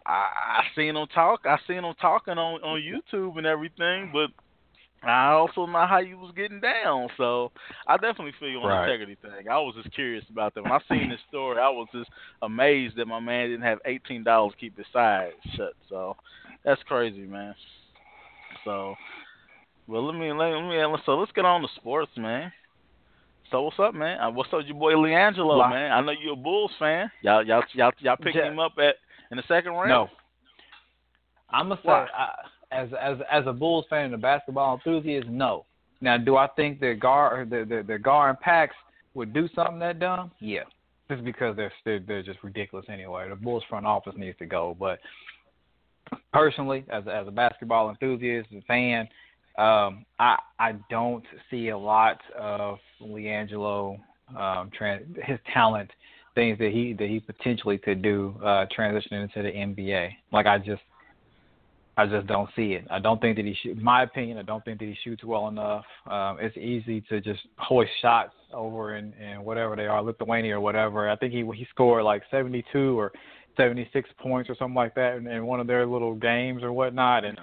I, I seen him talk. I seen him talking on on YouTube and everything, but I also know how you was getting down, so I definitely feel you on
right.
integrity thing. I was just curious about that. When I seen this story, I was just amazed that my man didn't have eighteen dollars to keep his side shut. So that's crazy, man. So, well, let me let me so let's get on to sports, man. So what's up, man? Uh, what's up, your boy LiAngelo, man? I know you're a Bulls fan. Y'all y'all y'all y'all picked
Yeah.
him up at in the second round.
No. I'm gonna say I, as as as a Bulls fan and a basketball enthusiast, no. Now, do I think that Gar the the, the Gar and Pax would do something that dumb? Yeah, just because they're they're, they're just ridiculous anyway. The Bulls front office needs to go. But personally, as as a basketball enthusiast and fan, um, I I don't see a lot of LiAngelo um, trans, his talent, things that he that he potentially could do uh, transitioning into the NBA. Like I just I just don't see it. I don't think that he shoot. My opinion, I don't think that he shoots well enough. Um, it's easy to just hoist shots over in, in whatever they are, Lithuania or whatever. I think he he scored like 72 or 76 points or something like that in, in one of their little games or whatnot, and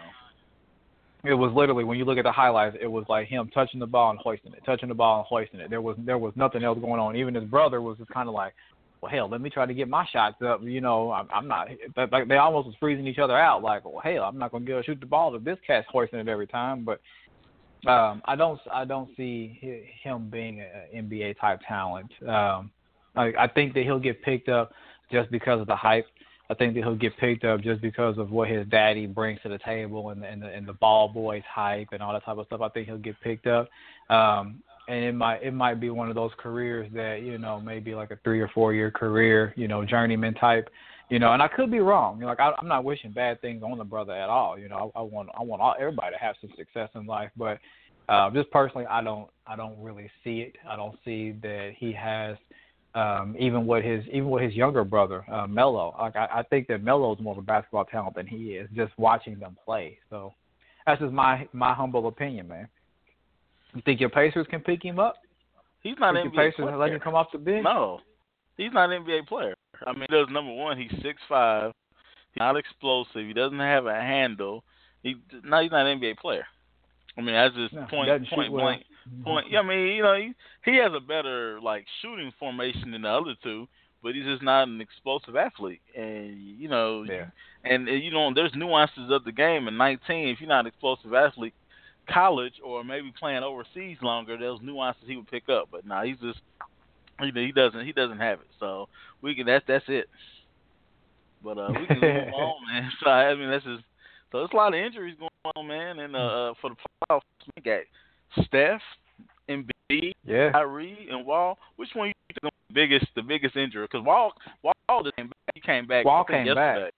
it was literally when you look at the highlights, it was like him touching the ball and hoisting it, touching the ball and hoisting it. There was there was nothing else going on. Even his brother was just kind of like, well, hell, let me try to get my shots up. You know, I'm, I'm not. Like they almost was freezing each other out. Like, well, hell, I'm not gonna get shoot the ball if this cat's hoisting it every time. But um, I don't I don't see him being an NBA type talent. Um, I, I think that he'll get picked up just because of the hype. I think that he'll get picked up just because of what his daddy brings to the table and, and the and the ball boys hype and all that type of stuff. I think he'll get picked up. Um, and it might it might be one of those careers that you know maybe like a three or four year career, you know, journeyman type, you know. And I could be wrong. Like I, I'm not wishing bad things on the brother at all. You know, I, I want I want all, everybody to have some success in life, but uh, just personally, I don't I don't really see it. I don't see that he has um, even with his even with his younger brother uh, Melo. Like I, I think that Melo is more of a basketball talent than he is. Just watching them play. So that's just my my humble opinion, man. You think your Pacers can pick him up?
He's not
think
an
your
NBA
Pacers
player.
let him come off the bench?
No, he's not an NBA player. I mean, does number one, he's six five. He's not explosive. He doesn't have a handle. He no, he's not an NBA player. I mean, that's just
No,
point point
well.
blank point. Yeah, I mean, you know, he he has a better like shooting formation than the other two, but he's just not an explosive athlete. And you know,
Yeah.
and uh, you know, there's nuances of the game. In 19, if you're not an explosive athlete, college or maybe playing overseas longer, those nuances he would pick up. But now nah, he's just he he doesn't he doesn't have it. So we can that's that's it. But uh, we can move on, man. So I mean, that's just so there's a lot of injuries going on, man. And uh, for the playoffs, we got Steph, Embiid,
Yeah.
Kyrie, and Wall. Which one you think the biggest the biggest injury? Because Wall Wall just came back. He came back.
Wall came back.
yesterday.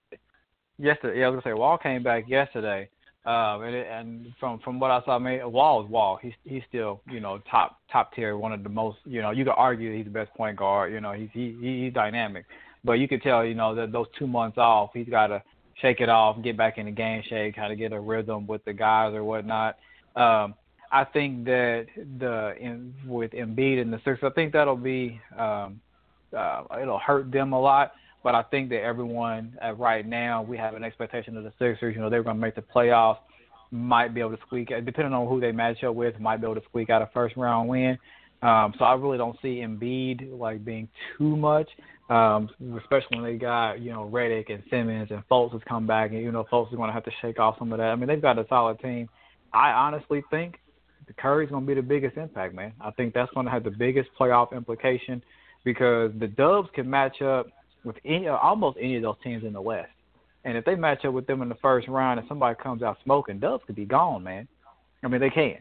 Yesterday, yeah, I was gonna say Wall came back yesterday. Um, and, and from from what I saw, I mean, Wall is Wall. He's he's still you know top top tier, one of the most you know you could argue he's the best point guard. You know he's he, he he's dynamic, but you could tell you know that those two months off, he's got to shake it off, get back in the game shape, kind of get a rhythm with the guys or whatnot. Um, I think that the in, with Embiid and the Sixers, I think that'll be um, uh, it'll hurt them a lot. But I think that everyone uh, right now we have an expectation of the Sixers. You know they're going to make the playoffs. Might be able to squeak, depending on who they match up with, might be able to squeak out a first round win. Um, so I really don't see Embiid like being too much, um, especially when they got you know Redick and Simmons and Fultz has come back, and you know Fultz is going to have to shake off some of that. I mean they've got a solid team. I honestly think the Curry's going to be the biggest impact, man. I think that's going to have the biggest playoff implication because the Dubs can match up with any almost any of those teams in the West. And if they match up with them in the first round and somebody comes out smoking, Dubs could be gone, man. I mean, they can.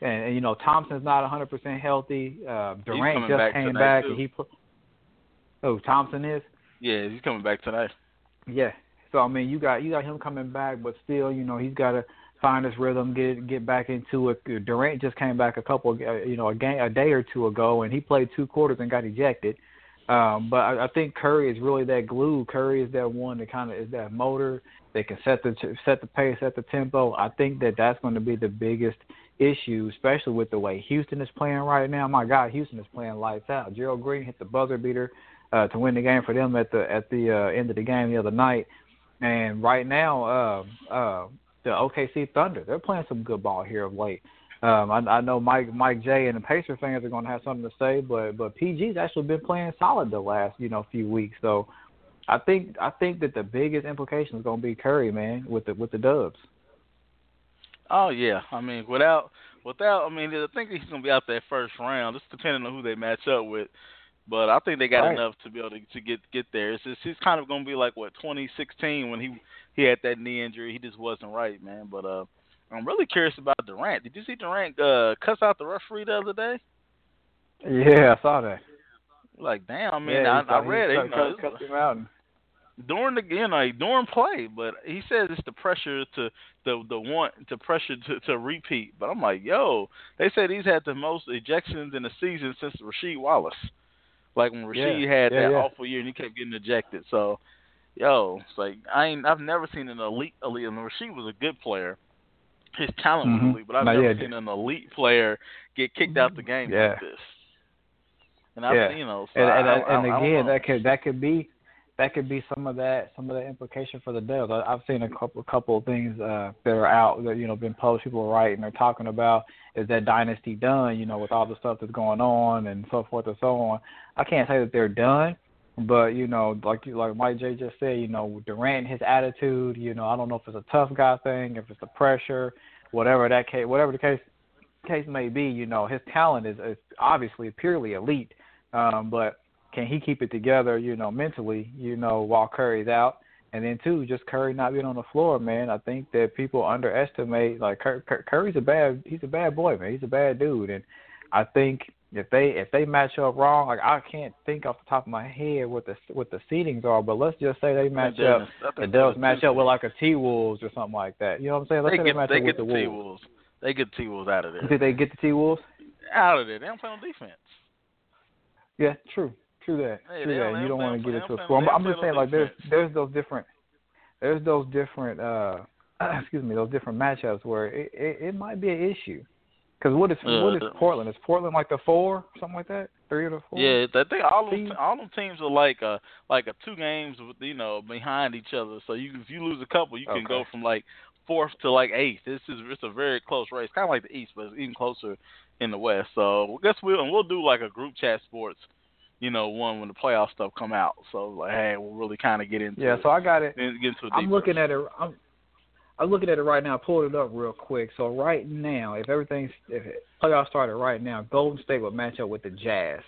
And, and you know, Thompson's not 100% healthy. Uh, Durant just
back
came back,
too.
and he. Pl- oh, Thompson is.
Yeah, he's coming back tonight.
Yeah. So I mean, you got you got him coming back, but still, you know, he's got to find his rhythm, get get back into it. Durant just came back a couple, uh, you know, a game a day or two ago, and he played two quarters and got ejected. Um, but I, I think Curry is really that glue. Curry is that one that kind of is that motor that can set the set the pace, set the tempo. I think that that's going to be the biggest issue, especially with the way Houston is playing right now. My God, Houston is playing lights out. Gerald Green hit the buzzer beater uh, to win the game for them at the at the uh, end of the game the other night. And right now, uh, uh, the OKC Thunder, they're playing some good ball here of late. Um, I, I know Mike Mike J and the Pacer fans are going to have something to say, but but PG's actually been playing solid the last you know few weeks. So I think I think that the biggest implication is going to be Curry, man, with the with the Dubs.
Oh yeah, I mean without without I mean I think he's gonna be out that first round, just depending on who they match up with. But I think they got
Right.
enough to be able to, to get get there. It's just he's kind of gonna be like what 2016 when he he had that knee injury. He just wasn't right, man. But uh, I'm really curious about Durant. Did you see Durant uh, cuss out the referee the other day?
Yeah, I saw that.
Like damn, I mean
yeah,
I, I read it.
cut,
You know,
cut him out.
during the you know during play, but he says it's the pressure to the the want to pressure to to repeat. But I'm like, yo, they said he's had the most ejections in a season since Rasheed Wallace. Like when Rasheed
Yeah,
had
yeah,
that
yeah.
awful year and he kept getting ejected. So yo, it's like I ain't I've never seen an elite elite. I Rasheed was a good player. His talent
mm-hmm.
was elite, but I've never
yeah.
seen an elite player get kicked out the game
yeah.
like this. And I,
yeah.
you know, so
and,
I,
and,
I,
and
I,
again, that could that could be that could be some of that some of the implication for the Devils. I, I've seen a couple a couple of things uh, that are out that you know been published. People are writing, they're talking about is that dynasty done? You know, with all the stuff that's going on and so forth and so on. I can't say that they're done, but you know, like like Mike J just said, you know, Durant his attitude. You know, I don't know if it's a tough guy thing, if it's the pressure, whatever that case, whatever the case case may be. You know, his talent is, is obviously purely elite, um, but can he keep it together, you know, mentally, you know, while Curry's out? And then two, just Curry not being on the floor, man. I think that people underestimate like Cur- Cur- Curry's a bad he's a bad boy, man. He's a bad dude, and I think if they if they match up wrong, like I can't think off the top of my head what the what the seedings are, but let's just say they match up.
the-
Devils match up with like a T Wolves or something like that. You know what I'm saying? Let's
they
say
get
they match
they
up
get
with
the
the
T
Wolves.
They get T Wolves out of there.
Did they get the T Wolves?
Out of there. They don't play on defense.
Yeah, true, true that,
Hey,
true that. You don't want to get
they
into a score. I'm just saying, like there's there's those different there's those different uh excuse me those different matchups where it it, it might be an issue. Because what is what is Portland? Is Portland like the four something like that? Three or the four?
Yeah, I think all them all them teams are like uh like a two games with you know behind each other. So you if you lose a couple, you can
Okay.
go from like fourth to like eighth. This is it's a very close race, kind of like the East, but it's even closer in the West. So I guess we'll and we'll do like a group chat sports, you know, one when the playoff stuff come out. So like, hey, we'll really kind of get into
Yeah.
it.
So I got it.
Get into
I'm looking at it. I'm I'm looking at it right now. I pulled it up real quick. So right now, if everything's if it, playoff started right now, Golden State would match up with the Jazz,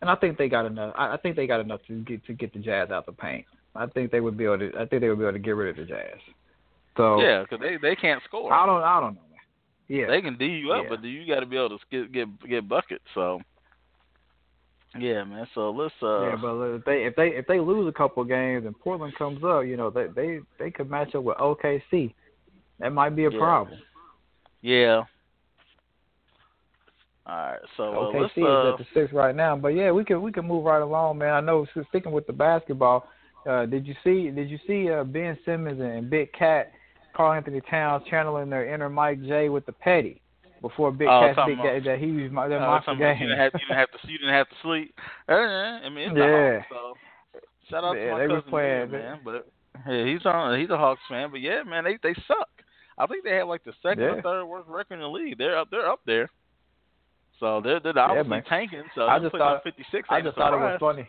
and I think they got enough. I, I think they got enough to get to get the Jazz out of the paint. I think they would be able to. I think they would be able to get rid of the Jazz. So
Yeah, because they they can't score.
I don't. I don't know. Yeah.
They can D you up,
Yeah.
but you got to be able to get get get buckets. So yeah, man. So let's uh
yeah, but if they if they if they lose a couple games and Portland comes up, you know they they they could match up with OKC. That might be a
Yeah.
problem.
yeah. All right, so uh,
OKC
let's
is
uh,
at the six right now, but yeah, we can we can move right along, man. I know sticking with the basketball. Uh, did you see did you see uh, Ben Simmons and Big Cat, Karl-Anthony Towns channeling their inner Mike J with the petty before Big Cat's Big Cat, that he was my that
uh,
monster game.
you didn't have you didn't have to you didn't have to sleep. Uh, I mean, it's
Yeah.
the Hawks, so shout out
Yeah,
to my
they
cousin
playing-
Jay, man. But yeah, he's on he's a Hawks fan, but yeah, man, they they suck. I think they have like the second
Yeah.
or third worst record in the league. They're up they're up there. So they're they're obviously
man.
tanking. So
I just thought-
56
I just thought it was funny.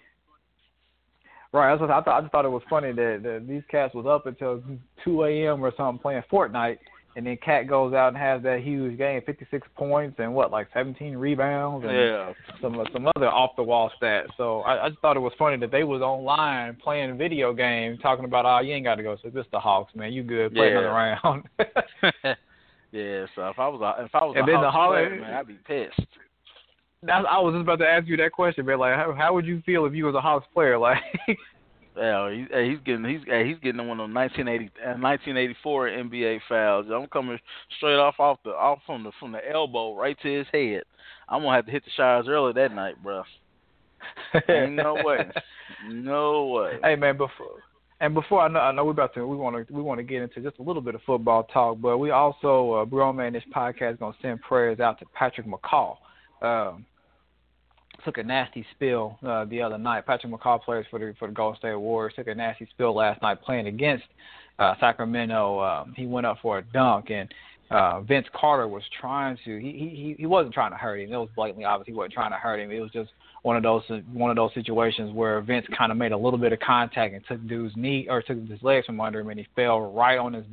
Right, that's what I thought. I just thought it was funny that, that these cats was up until 2 a.m. or something playing Fortnite, and then Cat goes out and has that huge game, 56 points and what, like 17 rebounds and
Yeah.
some some other off the wall stats. So I, I just thought it was funny that they was online playing video games, talking about, oh, you ain't got to go. So this the Hawks, man. You good? Play
Yeah.
another round.
yeah, so if I was a, if I was
And
a
then the
Hawks
Hawks-
player, man, I'd be pissed.
I was just about to ask you that question, man. Like, how, how would you feel if you was a Hawks player? Like,
Yeah, he, hey, he's getting he's hey, he's getting one of them 1980 uh, 1984 NBA fouls. I'm coming straight off off the off from the from the elbow right to his head. I'm gonna have to hit the showers early that night, bro. Ain't no way, no way.
Hey man, before and before I know, I know we're about to we want to we want to get into just a little bit of football talk, but we also uh, Bro Man, this podcast is gonna send prayers out to Patrick McCaw. Um, took a nasty spill uh, the other night. Patrick McCaw plays for the for the Golden State Warriors. Took a nasty spill last night playing against uh, Sacramento. Um, he went up for a dunk and. Uh, Vince Carter was trying to. He he he wasn't trying to hurt him. It was blatantly obvious he wasn't trying to hurt him. It was just one of those one of those situations where Vince kind of made a little bit of contact and took dude's knee or took his legs from under him, and he fell right on his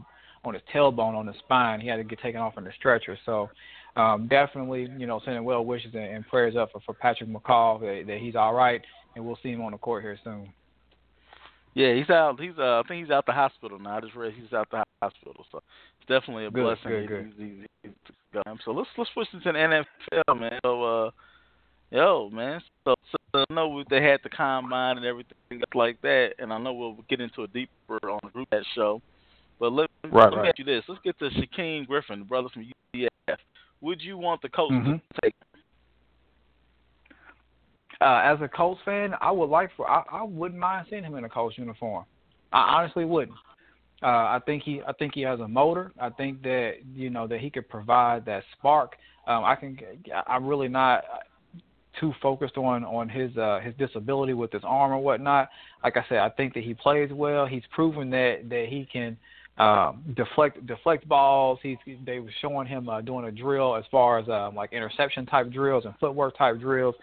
on his tailbone on his spine. He had to get taken off on the stretcher. So um, definitely, you know, sending well wishes and, and prayers up for, for Patrick McCaw that, that he's all right, and we'll see him on the court here soon.
Yeah, he's out. He's uh, I think he's out the hospital now. I just read he's out the hospital, so it's definitely a
Good,
blessing.
good, good.
He's, he's, he's gone. So let's let's switch into the NFL, man. So uh, yo, man. So, so I know they had the combine and everything like that, and I know we'll get into it deeper on the group that show. But let,
Right,
let me
right.
ask you this: Let's get to Shaquem Griffin, the brother from UCF. Would you want the coach
Mhm.
to take?
Uh, as a Colts fan, I would like for I, I wouldn't mind seeing him in a Colts uniform. I honestly wouldn't. Uh, I think he I think he has a motor. I think that you know that he could provide that spark. Um, I can I'm really not too focused on on his uh, his disability with his arm or whatnot. Like I said, I think that he plays well. He's proven that that he can um, deflect deflect balls. He's they were showing him uh, doing a drill as far as um, like interception type drills and footwork type drills.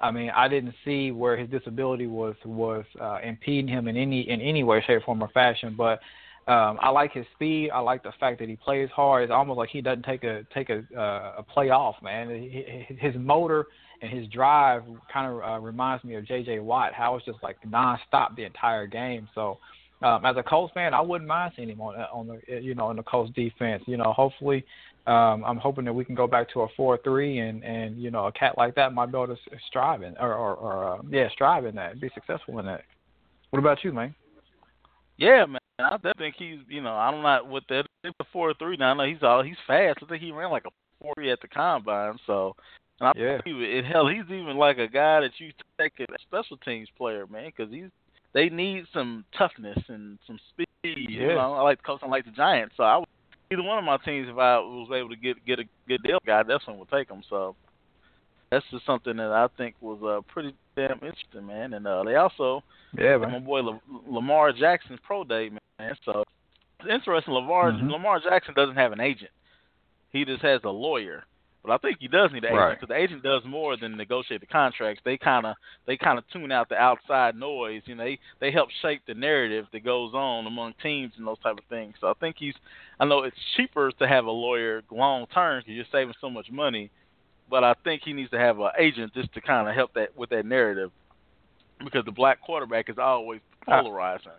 I mean, I didn't see where his disability was was uh, impeding him in any in any way, shape, form, or fashion. But um, I like his speed. I like the fact that he plays hard. It's almost like he doesn't take a take a uh, a play off, man. His motor and his drive kind of uh, reminds me of J.J. Watt. How it's just like nonstop the entire game. So. Um, as a Colts fan, I wouldn't mind seeing him on on the you know in the Colts defense. You know, hopefully, um, I'm hoping that we can go back to a four three and and you know a cat like that might be able to strive in or or, or uh, yeah strive in that, be successful in that. What about you, man?
Yeah, man. I definitely think he's, you know, I'm not know with that. It's a four three now. I know he's all he's fast. I think he ran like a forty at the combine. So, and I
yeah.
think it, hell, he's even like a guy that you take as a special teams player, man, because he's they need some toughness and some speed.
Yeah.
You know, I like the something like the Giants. So I would, either one of my teams, if I was able to get get a good deal, guy, definitely would take him. So that's just something that I think was uh, pretty damn interesting, man. And uh, they also,
yeah, man.
my boy La- Lamar Jackson's pro day, man. So it's interesting. Lamar
mm-hmm.
Lamar Jackson doesn't have an agent; he just has a lawyer. But I think he does need an agent
right.
because the agent does more than negotiate the contracts. They kind of they kind of tune out the outside noise. You know, they they help shape the narrative that goes on among teams and those type of things. So I think he's. I know it's cheaper to have a lawyer long term because you're saving so much money but I think he needs to have an agent just to kind of help that with that narrative because the black quarterback is always polarizing.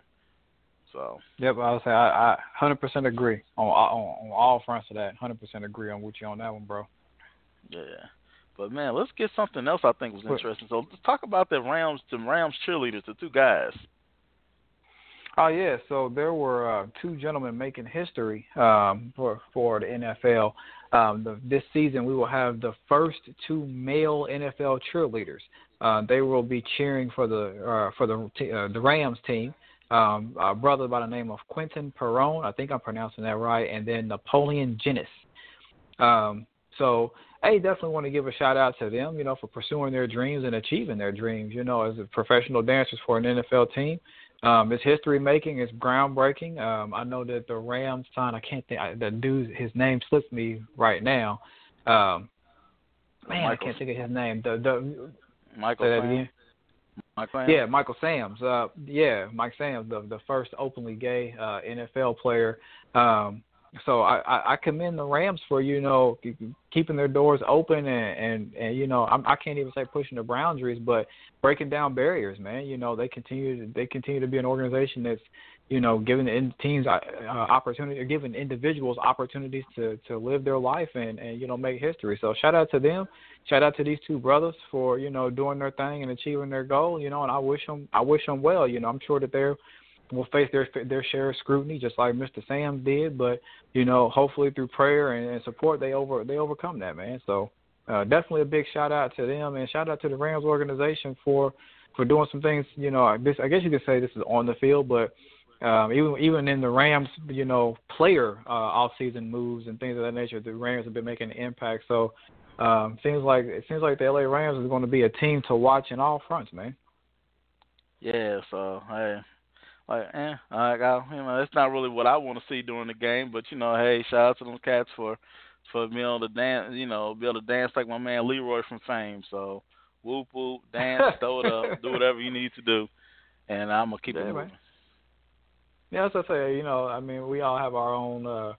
So.
Yep, I would say I, I 100% agree on, on on all fronts of that. 100% agree on with you on that one, bro.
Yeah, but man, let's get something else I think was interesting. So let's talk about the Rams, the Rams cheerleaders, the two guys.
Oh yeah, so there were uh, two gentlemen making history um, for for the NFL. Um, the, this season, we will have the first two male NFL cheerleaders. Uh, they will be cheering for the uh, for the uh, the Rams team. Um, a brother by the name of Quinton Peron, I think I'm pronouncing that right, and then Napoleon Jinnies. Um, so I definitely want to give a shout out to them, you know, for pursuing their dreams and achieving their dreams, you know, as professional dancers for an NFL team. Um, it's history making. It's groundbreaking. Um, I know that the Rams signed. I can't think. the dude, his name slips me right now. Um, man,
Michael.
I can't think of his name. The the
Michael.
say that again.
Michael. Sam?
Yeah, Michael Sams. Uh, yeah, Mike Sams, the the first openly gay uh, NFL player. Um, so I, I, commend the Rams for you know keeping their doors open and and, and you know I'm, I can't even say pushing the boundaries, but breaking down barriers, man. You know they continue to, they continue to be an organization that's you know giving the teams uh, opportunity or giving individuals opportunities to to live their life and and you know make history. So shout out to them. Shout out to these two brothers for you know doing their thing and achieving their goal. You know, and I wish them I wish them well. You know, I'm sure that they're will face their their share of scrutiny, just like Mr. Sam did. But you know, hopefully through prayer and, and support, they over they overcome that, man. So uh, definitely a big shout out to them and shout out to the Rams organization for for doing some things. You know, this I guess you could say this is on the field, but um, even even in the Rams, you know, player uh, off season moves and things of that nature, the Rams have been making an impact. So um, seems like it seems like the LA Rams is going to be a team to watch in all fronts, man.
Yeah, so hey, like, eh, I got, you know, it's not really what I want to see during the game, but you know, hey, shout out to them cats for for being able to dance, you know, be able to dance like my man Leroy from Fame. So, whoop whoop, dance, throw it up, do whatever you need to do, and I'm gonna keep
Yeah,
it moving.
Yeah, as I say, you know, I mean, we all have our own uh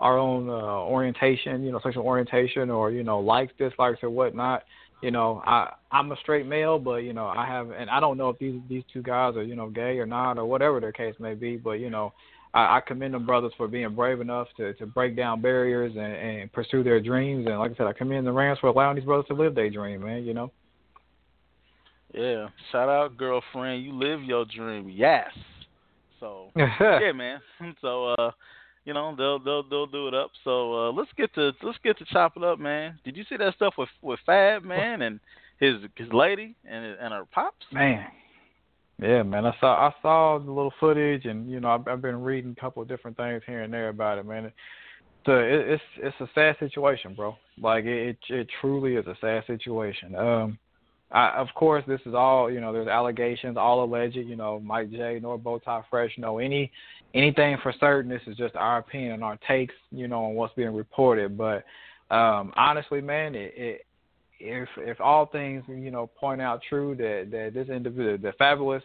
our own uh orientation, you know, sexual orientation or, you know, likes, dislikes or whatnot. You know, I I'm a straight male, but you know, I have and I don't know if these these two guys are, you know, gay or not or whatever their case may be, but you know, I, I commend them brothers for being brave enough to to break down barriers and, and pursue their dreams and like I said, I commend the Rams for allowing these brothers to live their dream, man, you know.
Yeah, shout out girlfriend, you live your dream, yes. So yeah, man. So uh, you know they'll they'll they'll do it up. So uh, let's get to let's get to chop it up, man. Did you see that stuff with with Fab man and his his lady and and her pops?
Man, Yeah, man. I saw I saw the little footage, and you know I've, I've been reading a couple of different things here and there about it, man. So it, it's it's a sad situation, bro. Like it, it it truly is a sad situation. Um, I, of course, this is all you know. There's allegations, all alleged. You know, Mike J nor Bowtie Fresh know any anything for certain. This is just our opinion and our takes, you know, on what's being reported. But um, honestly, man, it, it if if all things you know point out true that that this individual, the Fabolous,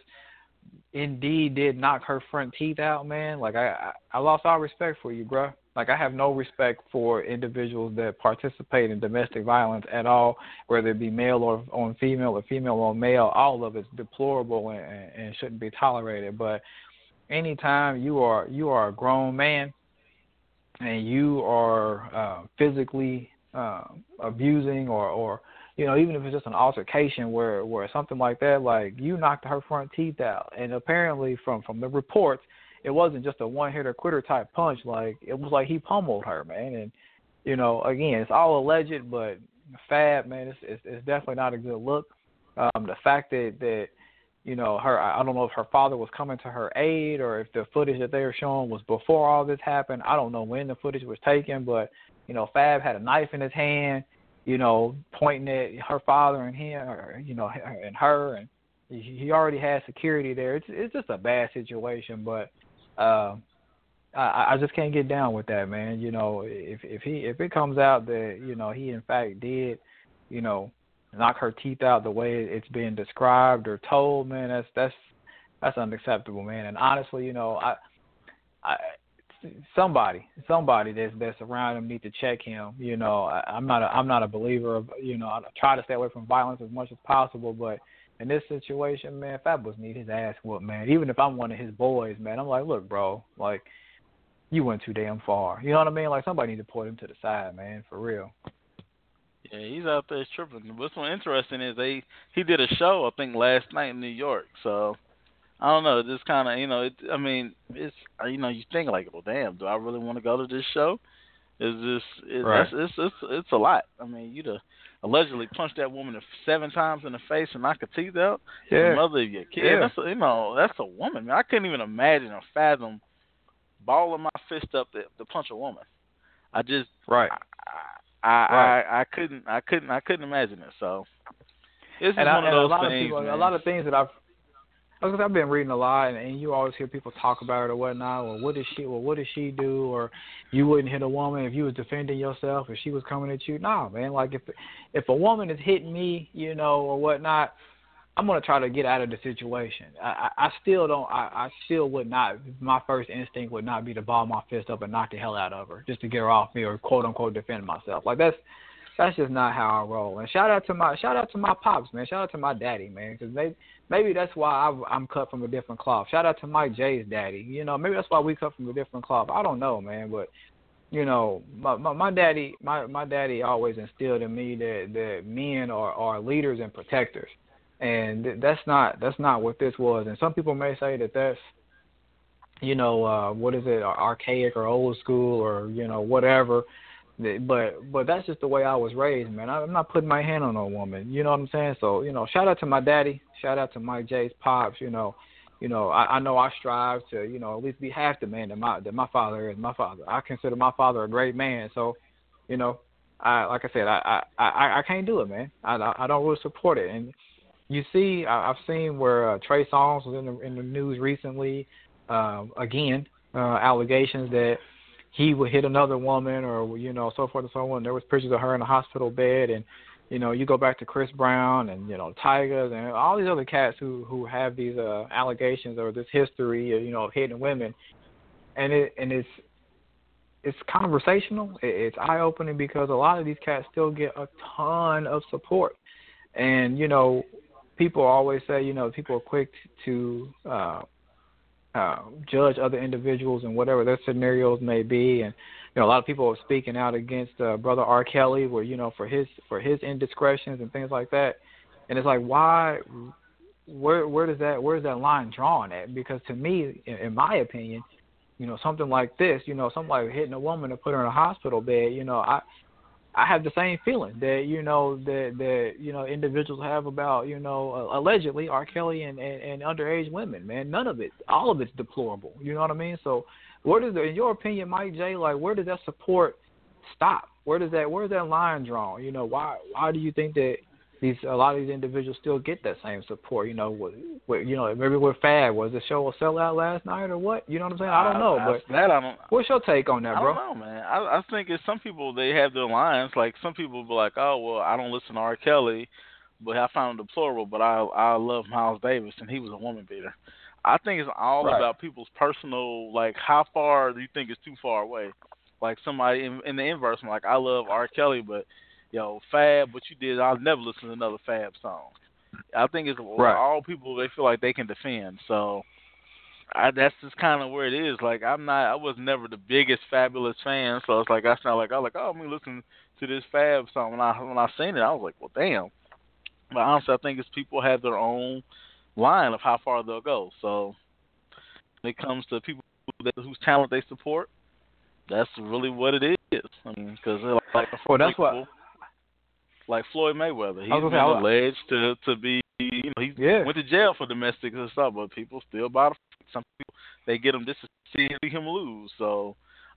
indeed did knock her front teeth out, man. Like I I lost all respect for you, bro. Like I have no respect for individuals that participate in domestic violence at all, whether it be male or on female or female on male. All of it's deplorable and, and shouldn't be tolerated. But anytime you are you are a grown man and you are uh, physically uh, abusing or or you know even if it's just an altercation where where something like that like you knocked her front teeth out. And apparently from from the reports it wasn't just a one hitter quitter type punch. Like it was like he pummeled her man. And you know again it's all alleged but fab man it's it's, it's definitely not a good look. Um the fact that that you know her I don't know if her father was coming to her aid or if the footage that they were showing was before all this happened I don't know when the footage was taken but you know, Fab had a knife in his hand, you know, pointing at her father and him, or you know, and her, and he already had security there. It's it's just a bad situation, but uh, I I just can't get down with that, man. You know, if if he if it comes out that you know he in fact did, you know, knock her teeth out the way it's being described or told, man, that's that's that's unacceptable, man. And honestly, you know, I I somebody, somebody that's that's around him need to check him. You know, I, I'm not a I'm not a believer of you know I try to stay away from violence as much as possible, but in this situation, man, Fabolous need his ass whooped, man. Even if I'm one of his boys, man, I'm like, look, bro, like you went too damn far. You know what I mean? Like somebody need to pull him to the side, man, for real.
Yeah, he's out there tripping. What's so interesting is they he did a show I think last night in New York, so I don't know. Just kind of, you know, it, I mean, it's you know, you think like, well, damn, do I really want to go to this show? Is this it, right. it's, it's it's it's a lot. I mean, you to allegedly punch that woman seven times in the face and knock her teeth out.
Yeah.
The mother of your kid. Yeah. That's a, you know, that's a woman. Man, I couldn't even imagine or fathom balling my fist up to, to punch a woman. I just
right.
I I, right. I I couldn't I couldn't I couldn't imagine it. So it's
and
one
I,
of those
a lot
things.
Of people,
man.
a lot of things that I've because I've been reading a lot, and, and you always hear people talk about it or whatnot. Well, what did she? Well, what did she do? Or you wouldn't hit a woman if you was defending yourself, if she was coming at you. Nah, man. Like if if a woman is hitting me, you know, or whatnot, I'm gonna try to get out of the situation. I, I, still don't. I, I still would not. My first instinct would not be to ball my fist up and knock the hell out of her just to get her off me or quote unquote defend myself. Like that's that's just not how I roll. And shout out to my shout out to my pops, man. Shout out to my daddy, man, because maybe maybe that's why I, I'm cut from a different cloth. Shout out to Mike J's daddy. You know, maybe that's why we cut from a different cloth. I don't know, man, but you know, my my, my daddy my my daddy always instilled in me that that men are are leaders and protectors, and that's not that's not what this was. And some people may say that that's you know uh what is it archaic or old school or you know whatever but but that's just the way I was raised, man. I'm not putting my hand on a woman. You know what I'm saying? So you know, shout out to my daddy. Shout out to Mike J's pops. You know, you know, I, I know I strive to you know at least be half the man that my that my father is. My father, I consider my father a great man. So, you know, I like I said, I I I, I can't do it, man. I I don't really support it. And you see, I've seen where uh, Trey Songz was in the in the news recently. Um, again, uh, allegations that he would hit another woman or you know so forth and so on. There was pictures of her in a hospital bed, and you know you go back to Chris Brown and you know Tigers and all these other cats who who have these uh, allegations or this history of, you know of hitting women, and it and it's it's conversational. It's eye opening because a lot of these cats still get a ton of support, and you know people always say you know people are quick to uh, uh, judge other individuals and whatever their scenarios may be. And you know, a lot of people are speaking out against uh, brother R. Kelly, where you know for his for his indiscretions and things like that. And it's like, why? Where where does that where is that line drawn at? Because to me, in, in my opinion, you know, something like this, you know, something like hitting a woman to put her in a hospital bed, you know, I I have the same feeling that you know that that you know individuals have about you know uh, allegedly R. Kelly and, and and underage women. Man, none of it, all of it's deplorable. You know what I mean? So, where does, in your opinion, Mike J, like where does that support stop? Where does that where's that line drawn? You know, why why do you think that these a lot of these individuals still get that same support. You know, with, with you know maybe we're Fab was the show a sellout last night or what? You know what I'm saying? I don't know,
I,
but
that I don't.
What's your take on that, bro?
I don't know, man. I I think it's some people they have their lines. Like some people be like, oh well, I don't listen to R. Kelly, but I found him deplorable. But I I love Miles Davis, and he was a woman beater. I think it's all
right.
about people's personal, like how far do you think is too far away? Like somebody in, in the inverse, I'm like I love R. Kelly, but yo, Fab, what you did, I'll never listen to another Fab song. I think it's
right.
all people they feel like they can defend. So I, that's just kind of where it is. Like I'm not, I was never the biggest Fabolous fan, so it's like I sound like I was like, oh, let me listen to this Fab song. When I when I seen it, I was like, well, damn. But honestly, I think it's people have their own line of how far they'll go. So when it comes to people that, whose talent they support, that's really what it is. I mean, because like,
well, that's what
like Floyd Mayweather. He's been alleged to to be you know he
yeah.
went to jail for domestic assault, but people still buy the some people they get him just to see him lose. So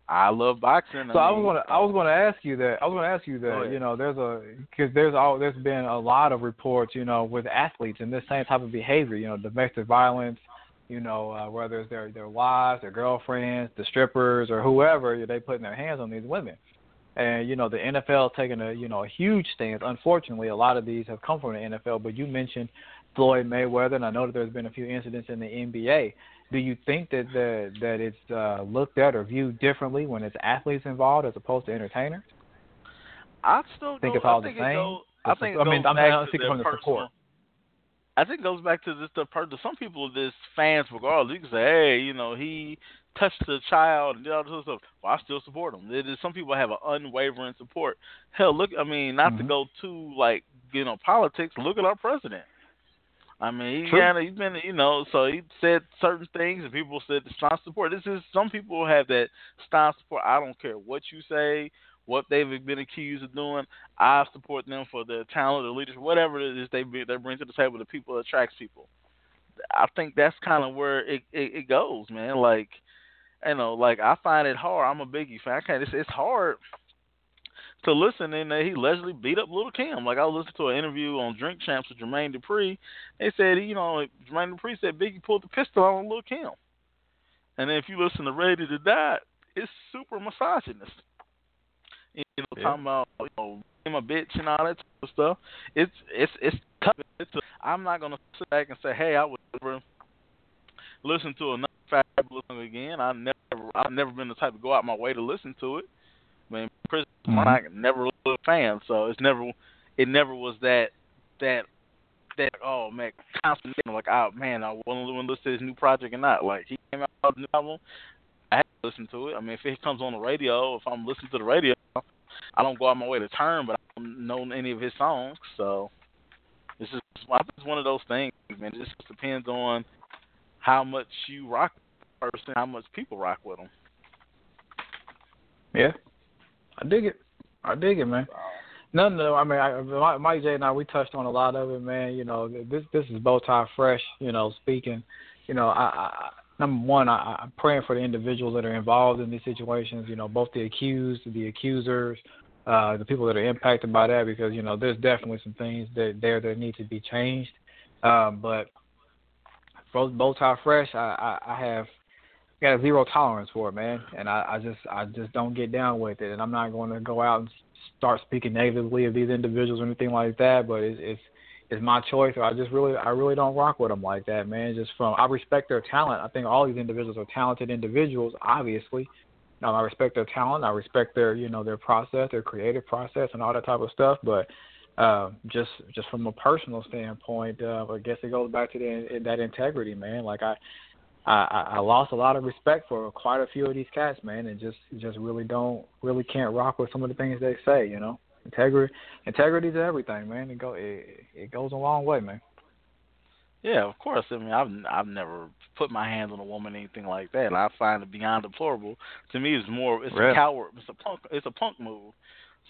I love boxing.
So
I,
I was gonna I was gonna ask you that I was gonna ask you that you know there's a because there's all there's been a lot of reports you know with athletes and this same type of behavior you know domestic violence you know uh, whether it's their their wives their girlfriends the strippers or whoever they putting their hands on these women and you know the NFL taking a you know a huge stance. Unfortunately, a lot of these have come from the NFL. But you mentioned Floyd Mayweather, and I know that there's been a few incidents in the NBA. Do you think that the, that it's uh, looked at or viewed differently when it's athletes involved as opposed to entertainers?
I still
think it's all the same.
Goes, I think
I mean, I'm,
to
thinking from the
personal,
support.
I think it goes back to just the part. Some people, this fans, regardless, you can say, "Hey, you know, he touched the child and all this other stuff, well, I still support them. It is, some people have an unwavering support. Hell, look, I mean, not
mm-hmm.
to go too like you know politics. Look at our president. I mean, he kind of he's been you know, so he said certain things and people said the strong support. This is some people have that strong support. I don't care what you say, what they've been accused of doing. I support them for their talent, their leadership, whatever it is they they bring to the table. The people attracts people. I think that's kind of where it, it it goes, man. Like you know, like I find it hard. I'm a Biggie fan. I can't. It's, it's hard to listen and he allegedly beat up Little Kim. Like I listened to an interview on Drink Champs with Jermaine Dupri. They said, you know, Jermaine Dupri said Biggie pulled the pistol on Little Kim. And then if you listen to Ready to Die, it's super misogynist. You know,
yeah.
talking about you know him a bitch and all that type of stuff. It's it's it's tough. It's a, I'm not gonna sit back and say, hey, I would never listen to another Fabolous song again. I never I've never been the type to go out my way to listen to it. I mean, Chris
mm-hmm.
I never was a fan, so it's never it never was that that that oh man constant like oh man I want to listen to his new project or not. Like he came out with a new album, I have to listen to it. I mean if it comes on the radio, if I'm listening to the radio, I don't go out my way to turn, but I don't know any of his songs, so it's just it's one of those things, man. It just depends on how much you rock with the person, how much people rock with them.
Yeah, I dig it. I dig it, man. No, no. I mean, I, Mike J and I we touched on a lot of it, man. You know, this this is bow tie fresh. You know, speaking. You know, I, I number one, I, I'm praying for the individuals that are involved in these situations. You know, both the accused, the accusers, uh, the people that are impacted by that, because you know, there's definitely some things that there that need to be changed. Um, but bow tie fresh, I, I, I have got a zero tolerance for it, man, and I, I just I just don't get down with it, and I'm not going to go out and start speaking negatively of these individuals or anything like that. But it's it's it's my choice, I just really I really don't rock with them like that, man. Just from I respect their talent. I think all these individuals are talented individuals, obviously. Um, I respect their talent. I respect their you know their process, their creative process, and all that type of stuff. But uh, just just from a personal standpoint, uh, I guess it goes back to the, that integrity, man. Like I, I I lost a lot of respect for quite a few of these cats, man, and just just really don't really can't rock with some of the things they say. You know, integrity integrity is everything, man. It go it, it goes a long way, man.
Yeah, of course. I mean, I've I've never put my hands on a woman or anything like that. I find it beyond deplorable. To me, it's more it's
really?
a coward. It's a punk. It's a punk move.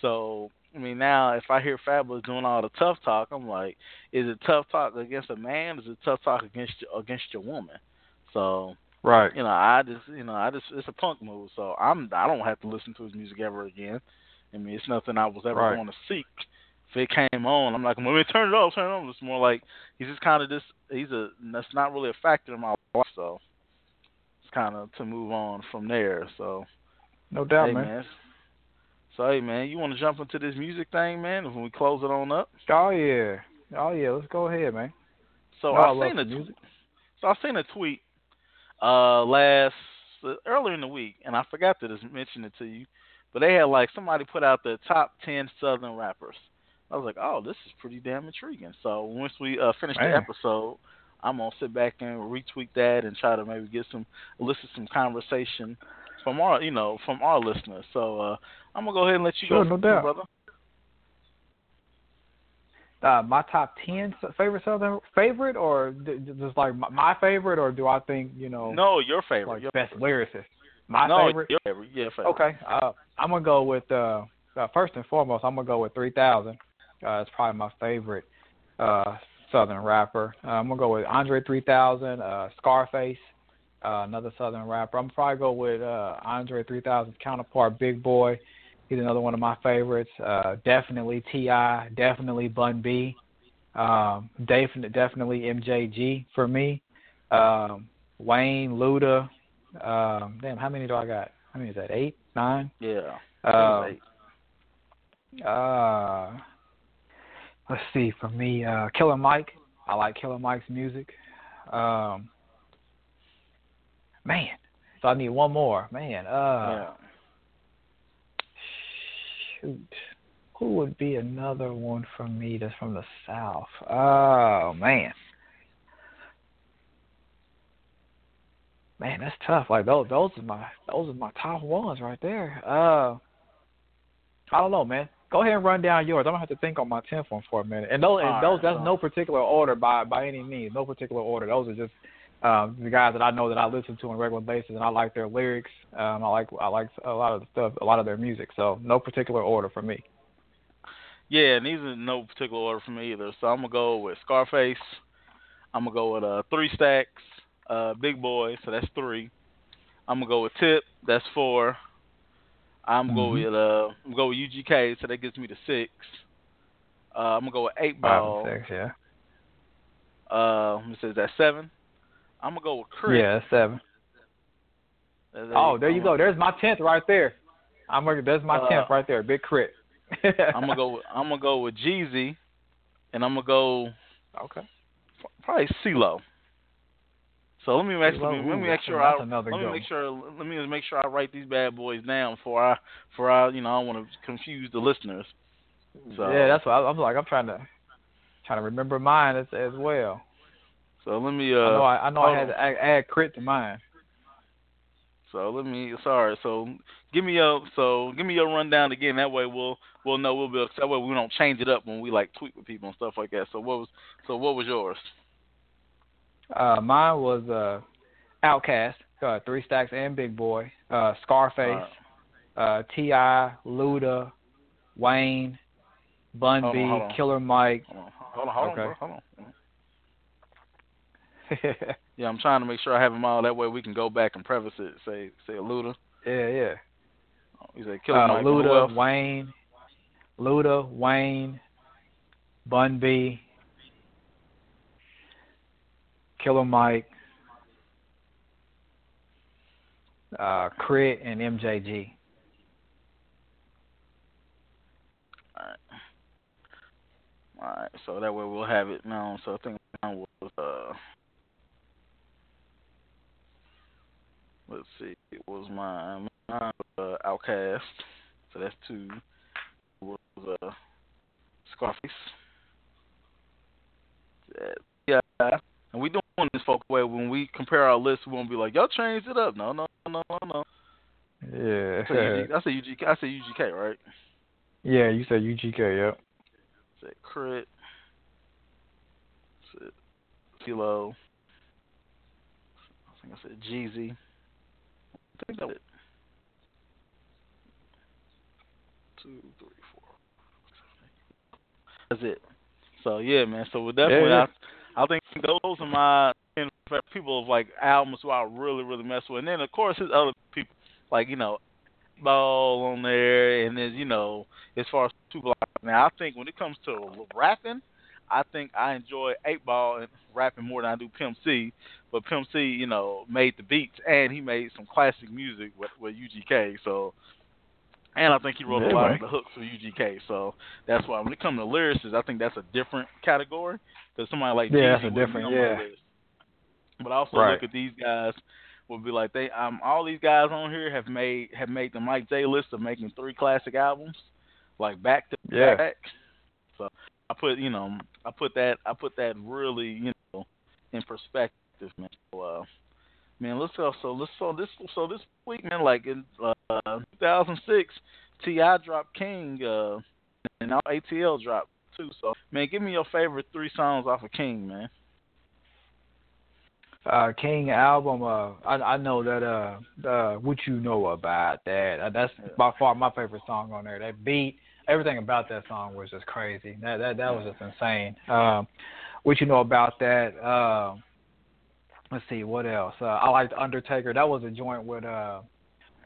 So I mean, now if I hear Fabolous doing all the tough talk, I'm like, is it tough talk against a man? Is it tough talk against against your woman? So
right,
you know, I just you know, I just it's a punk move. So I'm I don't have to listen to his music ever again. I mean, it's nothing I was ever
right.
going to seek. If it came on, I'm like, let me turn it off, turn it on. It's more like he's just kind of just he's a that's not really a factor in my life. So it's kind of to move on from there. So
no doubt,
hey,
man.
man. So hey man, you want to jump into this music thing, man? When we close it on up.
Oh yeah, oh yeah. Let's go ahead, man.
So
no,
I, seen a
music.
so I seen a tweet uh last uh, earlier in the week, and I forgot to just mention it to you, but they had like somebody put out the top ten Southern rappers. I was like, oh, this is pretty damn intriguing. So once we uh, finish
Man.
the episode, I'm gonna sit back and retweet that and try to maybe get some elicit some conversation from our you know from our listeners. So uh, I'm gonna go ahead and let you
Sure,
go,
no doubt.
brother.
Uh, my top ten favorite Southern favorite, or just like my, favorite, or do I think you know
No, your favorite.
like
your
best lyricist? My
no,
favorite.
your favorite. Yeah, favorite.
Okay, uh, I'm gonna go with uh, uh, first and foremost. I'm gonna go with 3000. Uh, it's probably my favorite uh, Southern rapper. Uh, I'm gonna go with Andre 3000, uh, Scarface, uh, another Southern rapper. I'm probably go with uh, Andre 3000's counterpart, Big Boi. He's another one of my favorites. Uh, definitely T.I., definitely Bun B, um, definitely definitely MJG for me. Um, Wayne, Luda. Um, damn, how many do I got? How many is that? Eight, nine?
Yeah.
Uh, uh, let's see. For me, uh, Killer Mike. I like Killer Mike's music. Um, man, so I need one more. Man, uh,
yeah.
shoot, who would be another one from me that's from the South? Oh man, man, that's tough. Like those, those are my, those are my top ones right there. Uh, I don't know, man. Go ahead and run down yours. I'm gonna have to think on my tenth one for a minute. And those, and those,
right,
that's no particular order by by any means. No particular order. Those are just um, the guys that I know that I listen to on a regular basis, and I like their lyrics. Um, I like I like a lot of the stuff, a lot of their music. So no particular order for me.
Yeah, and these are no particular order for me either. So I'm gonna go with Scarface. I'm gonna go with uh three stacks, uh Big Boi, so that's three. I'm gonna go with Tip, that's four. I'm gonna go
Mhm.
with uh I'm gonna go with UGK, so that gets me to six. Uh, I'm gonna go with eight Ball.
Five and six, yeah.
Uh, it says that's seven. I'm gonna go with Chris.
Yeah, that's seven.
That's
Oh, there you go. There's my tenth right there. I'm gonna, there's my
Uh,
tenth right there. Big crit.
I'm gonna go. With, I'm gonna go with Jeezy, and I'm gonna go
Okay.
probably CeeLo. So let me make
CeeLo,
let me
ooh,
make sure I let me
good
make sure let me make sure I write these bad boys down before I before I you know I don't want to confuse the listeners. So
yeah, that's what I, I'm like. I'm trying to trying to remember mine as as well.
So let me uh
I know I, I know I had to add, add K.R.I.T. to mine.
so let me sorry so give me your so give me your rundown again that way we'll we'll know we'll be that way we don't change it up when we like tweet with people and stuff like that. So what was so what was yours?
Uh, mine was uh, OutKast, uh, Three Stacks and Big Boi, uh, Scarface, uh, T.I., Luda, Wayne, Bun
Hold
B,
on.
Killer Mike.
Hold on, hold on, hold
Okay.
on, bro, hold on. Yeah, I'm trying to make sure I have them all. That way we can go back and preface it. Say, say Luda.
yeah, yeah.
He said Killer
Uh,
Mike.
Luda. Wayne, Luda, Wayne, Bun B, Killer Mike, uh, K.R.I.T., and MJG.
All right. All right. so that way we'll have it known. So I think was uh, let's see, it was mine. Mine was uh, OutKast. So that's two. Was uh, Scarface. Yeah. And we doing this folk way when we compare our lists, we won't be like y'all changed it up. No, no, no, no, no.
Yeah.
I say UG, I UGK. I say UGK, right?
yeah, you said UGK, yep.
Said Crit. Said Kilo. I think I said Jeezy. I think that was it. two, three, four. That's it. So yeah, man. So we definitely, yeah, I, I think those are my people of like albums who I really, really mess with. And then of course his other people, like you know, ball on there, and then you know, as far as two blocks. Now I think when it comes to rapping, I think I enjoy Eight Ball and rapping more than I do Pimp C. But Pimp C, you know, made the beats and he made some classic music with, with UGK. So, and I think he wrote yeah, a lot right. of the hooks for UGK. So that's why when it comes to lyricists, I think that's a different category. Because somebody like
yeah, that's a different yeah.
But I also
right.
look at these guys would be like they um all these guys on here have made have made the Mike J list of making three classic albums, like back to
yeah.
back. So I put you know I put that I put that really you know in perspective, man. So, uh, man, let's go. So let's so this so this week, man, like in uh, 2006, T.I. dropped King, uh, and now ATL dropped too. So man, give me your favorite three songs off of King, man.
Uh, King album. Uh, I I know that. Uh, uh, what you know about that? Uh, that's by far my favorite song on there. That beat everything about that song was just crazy. That that that was just insane. Um, what you know about that? Uh, let's see, what else? Uh, I liked Undertaker. That was a joint with uh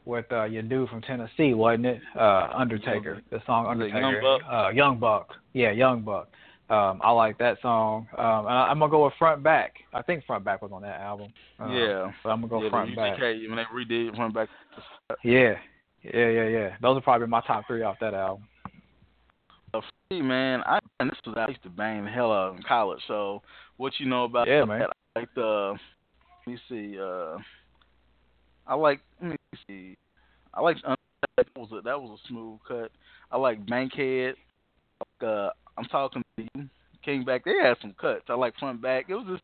with uh your dude from Tennessee, wasn't it? Uh Undertaker. The song Undertaker.
Young Buck.
Uh Young Buck. Yeah, Young Buck. Um, I like that song. Um, and I, am gonna go with Front Back. I think Front Back was on that album. Uh,
yeah,
but I'm gonna go
yeah,
Front Back.
when they redid Front Back.
Yeah, yeah, yeah, yeah. Those are probably my top three off that album.
Uh, man, I this was I used to bang the hell out in college. So what you know about
yeah,
that?
man.
I like the let me see. Uh, I like let me see. I like that was a, that was a smooth cut. I like Bankhead. Uh, I'm talking to you. Came back. They had some cuts. I like front back. It was just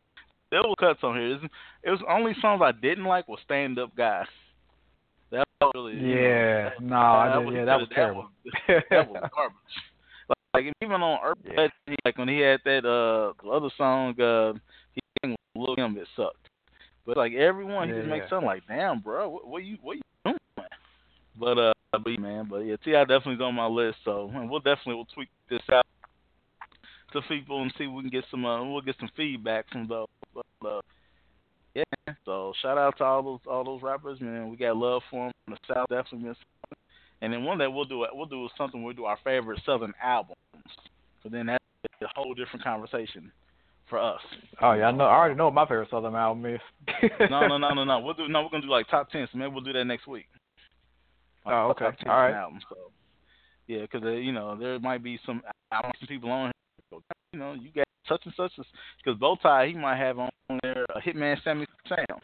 there was cuts on here. It was, it was only songs I didn't like was Stand Up Guy. That was really
yeah.
You
know, no, I did, yeah, that was terrible.
That was, that was garbage. Like even on Urban yeah. Like when he had that uh the other song, uh he sang Lil Kim, it sucked. But like everyone, he just makes
yeah.
something like, damn, bro, what, what you what you doing? But uh, but man, but yeah, T.I. definitely's on my list, so we'll definitely we'll tweak this out to people and see if we can get some uh, we'll get some feedback from those. But, uh, yeah, so shout out to all those all those rappers, man. We got love for them the South, definitely. And then one day we'll do we'll do something. We'll do our favorite Southern albums. So then that's a whole different conversation for us.
Oh yeah, I know. I already know what my favorite Southern album is.
no, no, no, no, no. We'll do no. We're gonna do like top ten. So maybe we'll do that next week.
Like, oh, okay. All right.
Albums, so. Yeah, because uh, you know there might be some some people on here. You know, you got such and such because Bowtie he might have on there a Hitman Sammy Sam.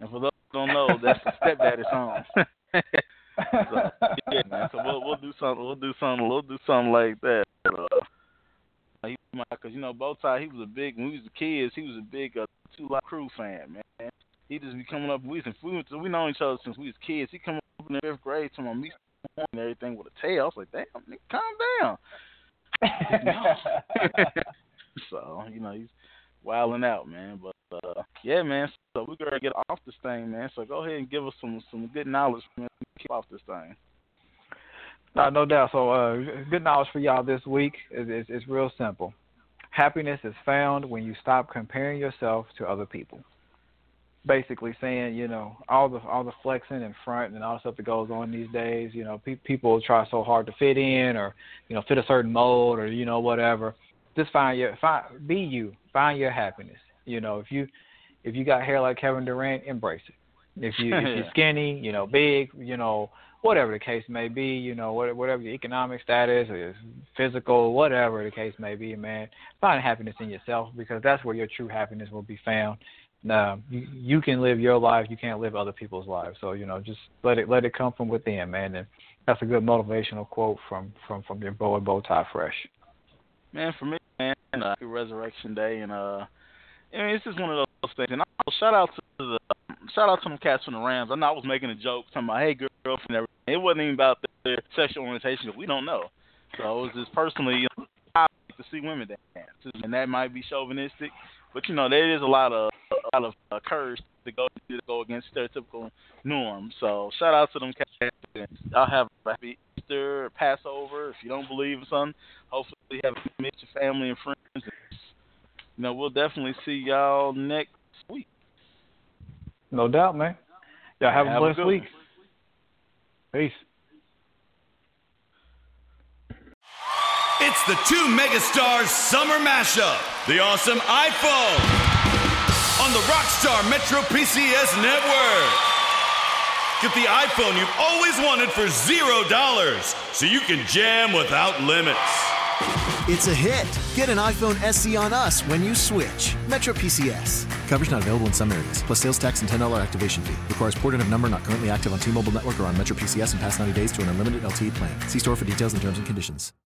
And for those who don't know, that's the stepdaddy song. so, yeah, man. So we'll we'll do something. We'll do something. We'll do something like that. Uh, because you know Bowtie, he was a big when we was kids. He was a big uh, Two Live Crew fan, man. He just be coming up. We we went to, we know each other since we was kids. He come up in the fifth grade to my me and everything with a tail. I was like, damn, nigga, calm down. so you know he's wilding out, man. But uh, yeah, man. So we gotta get off this thing, man. So go ahead and give us some some good knowledge, man. Keep off this thing.
No, no doubt. So, uh, good knowledge for y'all this week is it's, it's real simple. Happiness is found when you stop comparing yourself to other people. Basically, saying you know all the all the flexing and front and all the stuff that goes on these days. You know, pe- people try so hard to fit in or you know fit a certain mold or you know whatever. Just find your find be you. Find your happiness. You know, if you if you got hair like Kevin Durant, embrace it. If you if you're skinny, you know, big, you know, whatever the case may be, you know, whatever your economic status or physical, whatever the case may be, man, find happiness in yourself because that's where your true happiness will be found. Now, you, you can live your life, you can't live other people's lives. So, you know, just let it let it come from within, man. And that's a good motivational quote from from from your boy Bowtie Fresh.
Man, for me, man, uh, Resurrection Day, and uh, I mean, it's just one of those things. And I'll shout out to the shout out to them cats from the Rams. I know I was making a joke talking about, hey, girlfriend, everything. It wasn't even about their sexual orientation. We don't know. So it was just personally, you know, I like to see women dance, and that might be chauvinistic, but you know, there is a lot of a lot of uh, courage to go to go against stereotypical norms. So shout out to them cats. I'll have a happy Easter, Passover. If you don't believe in something, hopefully you have met your family and friends. And, you know, we'll definitely see y'all next week.
No doubt, man. Y'all have, have a blessed a week. Peace.
It's the two megastars summer mashup. The awesome iPhone on the Rockstar Metro PCS network. Get the iPhone you've always wanted for zero dollars so you can jam without limits.
It's a hit. Get an iPhone SE on us when you switch. Metro PCS. Coverage not available in some areas, plus sales tax and $10 activation fee. Requires porting of number not currently active on T Mobile Network or on Metro PCS in past 90 days to an unlimited LTE plan. See store for details and terms and conditions.